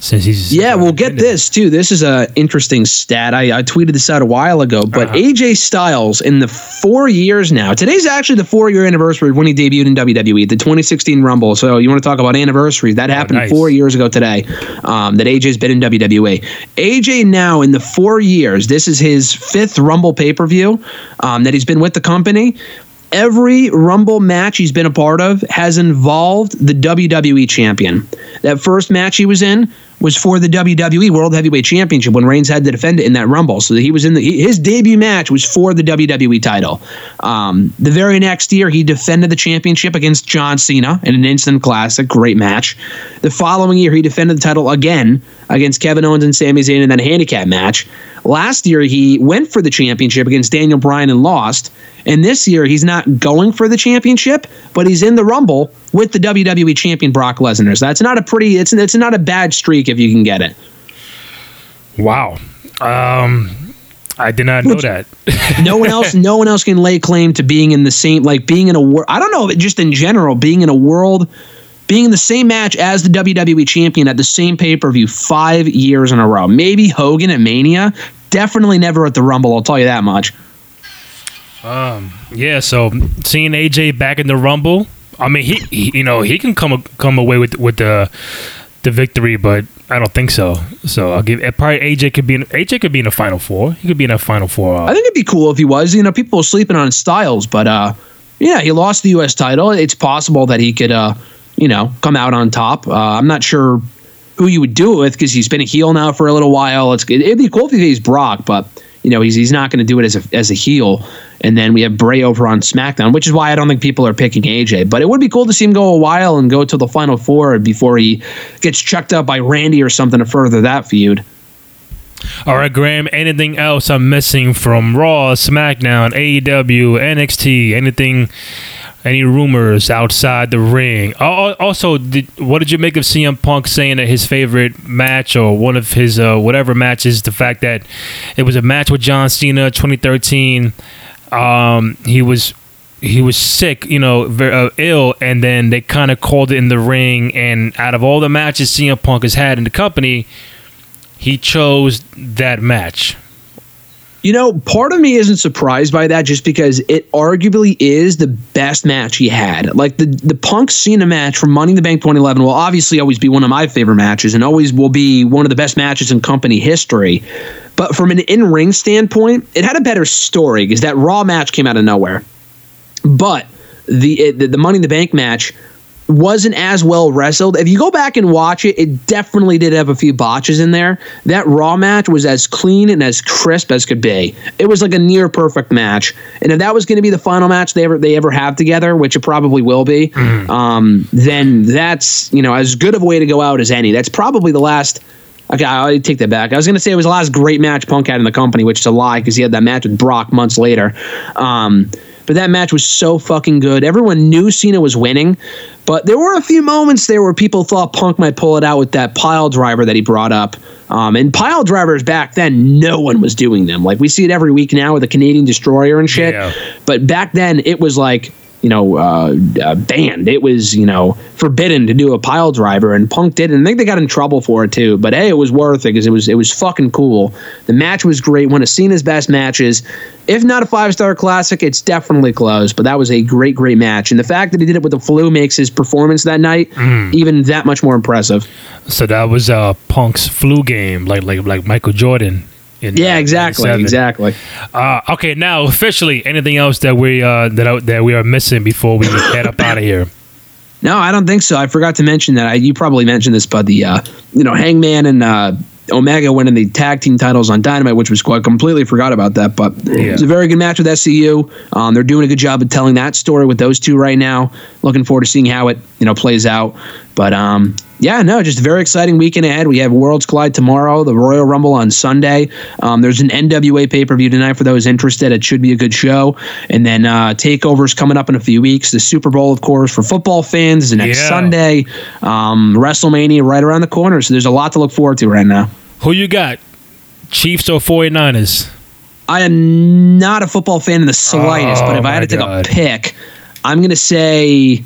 since he's Yeah, we'll get this too. This is a interesting stat. I, I tweeted this out a while ago, but Uh-huh. AJ Styles in the four years now. Today's actually the four year anniversary of when he debuted in WWE, the 2016 Rumble. So you want to talk about anniversaries? That happened Oh, nice. four years ago today. Um, that AJ's been in WWE. AJ now in the four years. This is his fifth Rumble pay per view um, that he's been with the company. Every Rumble match he's been a part of has involved the WWE champion. That first match he was in was for the WWE World Heavyweight Championship when Reigns had to defend it in that Rumble. So he was in the his debut match was for the WWE title. Um, the very next year, he defended the championship against John Cena in an instant classic, great match. The following year, he defended the title again against Kevin Owens and Sami Zayn in that handicap match. Last year, he went for the championship against Daniel Bryan and lost. And this year, he's not going for the championship, but he's in the Rumble with the WWE champion Brock Lesnar. So that's not a pretty. It's it's not a bad streak if you can get it. Wow, um, I did not know that. No one else. no one else can lay claim to being in the same like being in a world. I don't know, just in general, being in a world. Being in the same match as the WWE champion at the same pay per view five years in a row. Maybe Hogan at Mania. Definitely never at the Rumble. I'll tell you that much. Um, Yeah, so seeing AJ back in the Rumble, I mean, he, he you know he can come come away with with the the victory, but I don't think so. So I'll give probably AJ could be in, AJ could be in the final four. He could be in the final four. I Uh, think it'd be cool if he was. You know, people are sleeping on Styles, but uh, yeah, he lost the U.S. title. It's possible that he could, uh, you know, come out on top. Uh, I'm not sure who you would do it with because he's been a heel now for a little while. It's it'd be cool if he's Brock, but you know, he's he's not going to do it as a as a heel. And then we have Bray over on SmackDown, which is why I don't think people are picking AJ. But it would be cool to see him go a while and go to the final four before he gets checked up by Randy or something to further that feud. all right, Graham. Anything else I'm missing from Raw, SmackDown, AEW, NXT? Anything? Any rumors outside the ring? Also, did, what did you make of CM Punk saying that his favorite match or one of his uh, whatever matches, the fact that it was a match with John Cena 2013? Um, he was he was sick, you know, very uh, ill, and then they kind of called it in the ring. And out of all the matches CM Punk has had in the company, he chose that match. You know, part of me isn't surprised by that just because it arguably is the best match he had. Like the the Punk Cena match from Money in the Bank 2011 will obviously always be one of my favorite matches and always will be one of the best matches in company history. But from an in ring standpoint, it had a better story because that Raw match came out of nowhere. But the, the the Money in the Bank match wasn't as well wrestled. If you go back and watch it, it definitely did have a few botches in there. That Raw match was as clean and as crisp as could be. It was like a near perfect match. And if that was going to be the final match they ever they ever have together, which it probably will be, um, then that's you know as good of a way to go out as any. That's probably the last. Okay, I'll take that back. I was going to say it was the last great match Punk had in the company, which is a lie because he had that match with Brock months later. Um, but that match was so fucking good. Everyone knew Cena was winning, but there were a few moments there where people thought Punk might pull it out with that pile driver that he brought up. Um, and pile drivers back then, no one was doing them. Like we see it every week now with the Canadian Destroyer and shit. Yeah. But back then, it was like you know uh, uh, banned. It was you know forbidden to do a pile driver, and Punk did. it. And I think they got in trouble for it too. But hey, it was worth it because it was it was fucking cool. The match was great. One of Cena's best matches. If not a five star classic, it's definitely close. But that was a great, great match. And the fact that he did it with the flu makes his performance that night even that much more impressive. So that was uh, Punk's flu game, like like like Michael Jordan. In, Yeah, uh, exactly, exactly. Uh, okay, now officially, anything else that we uh, that I, that we are missing before we head up out of here? No, I don't think so. I forgot to mention that. I, you probably mentioned this, but the uh, you know Hangman and uh, Omega winning the tag team titles on Dynamite, which was quite completely forgot about that. But it was a very good match with SCU. Um, they're doing a good job of telling that story with those two right now. Looking forward to seeing how it you know plays out. But um, yeah, no, just a very exciting weekend ahead. We have Worlds Collide tomorrow, the Royal Rumble on Sunday. Um, there's an NWA pay per view tonight for those interested. It should be a good show. And then uh, Takeover's coming up in a few weeks. The Super Bowl, of course, for football fans is next Yeah. Sunday. Um, WrestleMania right around the corner. So there's a lot to look forward to right now. Who you got? Chiefs or 49ers? I am not a football fan in the slightest, but Oh, if I had to take a pick, I'm going to say.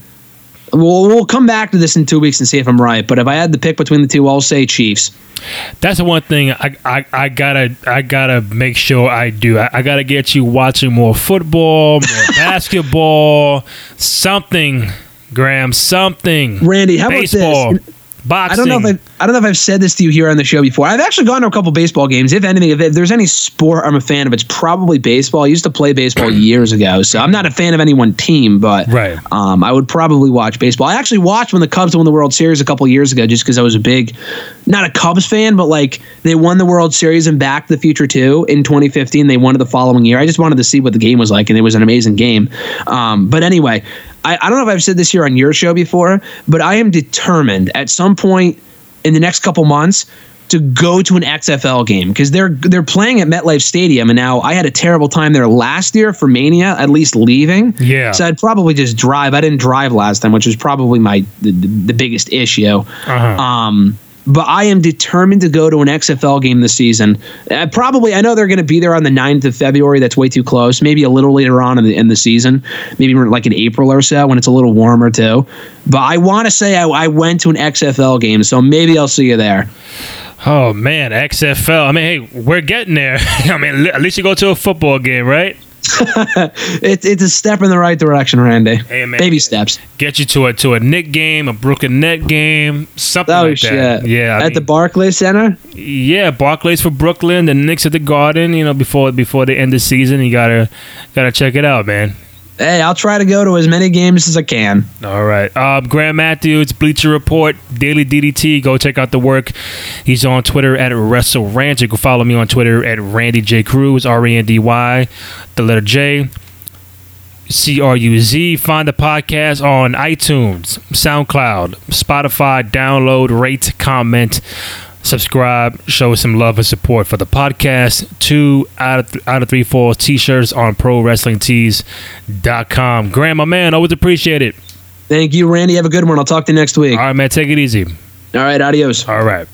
Well, we'll come back to this in two weeks and see if I'm right. But if I had the pick between the two, I'll say Chiefs. That's the one thing I, I, I gotta I gotta make sure I do. I, I gotta get you watching more football, more basketball, something, Graham, something. Randy, how Baseball, about this? I don't know if I've, I don't know if I've said this to you here on the show before. I've actually gone to a couple baseball games. If anything, if, if there's any sport I'm a fan of, it's probably baseball. I used to play baseball years ago, so I'm not a fan of any one team, but Right. um, I would probably watch baseball. I actually watched when the Cubs won the World Series a couple years ago, just because I was a big, not a Cubs fan, but like they won the World Series and Back to the Future too in 2015. They won it the following year. I just wanted to see what the game was like, and it was an amazing game. Um, but anyway, I, I don't know if I've said this here on your show before, but I am determined at some point in the next couple months to go to an XFL game because they're they're playing at MetLife Stadium, and now I had a terrible time there last year for Mania, at least leaving. Yeah. So I'd probably just drive. I didn't drive last time, which was probably my the, the, biggest issue. Uh-huh. Um, but I am determined to go to an XFL game this season. Uh, probably, I know they're going to be there on the 9th of February. That's way too close. Maybe a little later on in the, in the season, maybe like in April or so when it's a little warmer too. But I want to say I, I went to an XFL game, so maybe I'll see you there. Oh man, XFL. I mean, hey, we're getting there. I mean, at least you go to a football game, right? It's it's a step in the right direction, Randy. Hey, man. Baby steps. Get you to a to a Knick game, a Brooklyn Net game, something Oh like shit! that. Yeah, I at the Barclays Center. yeah, Barclays for Brooklyn, the Knicks at the Garden. You know, before before the end of the season, you gotta gotta check it out, man. Hey, I'll try to go to as many games as I can. All right. Um, Graham Matthews, Bleacher Report, Daily DDT. Go check out the work. He's on Twitter at Rant. You can follow me on Twitter at Randy J. Cruz, R E N D Y, the letter J. C R U Z. Find the podcast on iTunes, SoundCloud, Spotify. Download, rate, comment, subscribe. Show us some love and support for the podcast. Two out of th- out of three four t-shirts on ProWrestlingTees.com. Graham, my man, always appreciate it. Thank you, Randy. Have a good one. I'll talk to you next week. All right, man, take it easy. All right, adios. All right.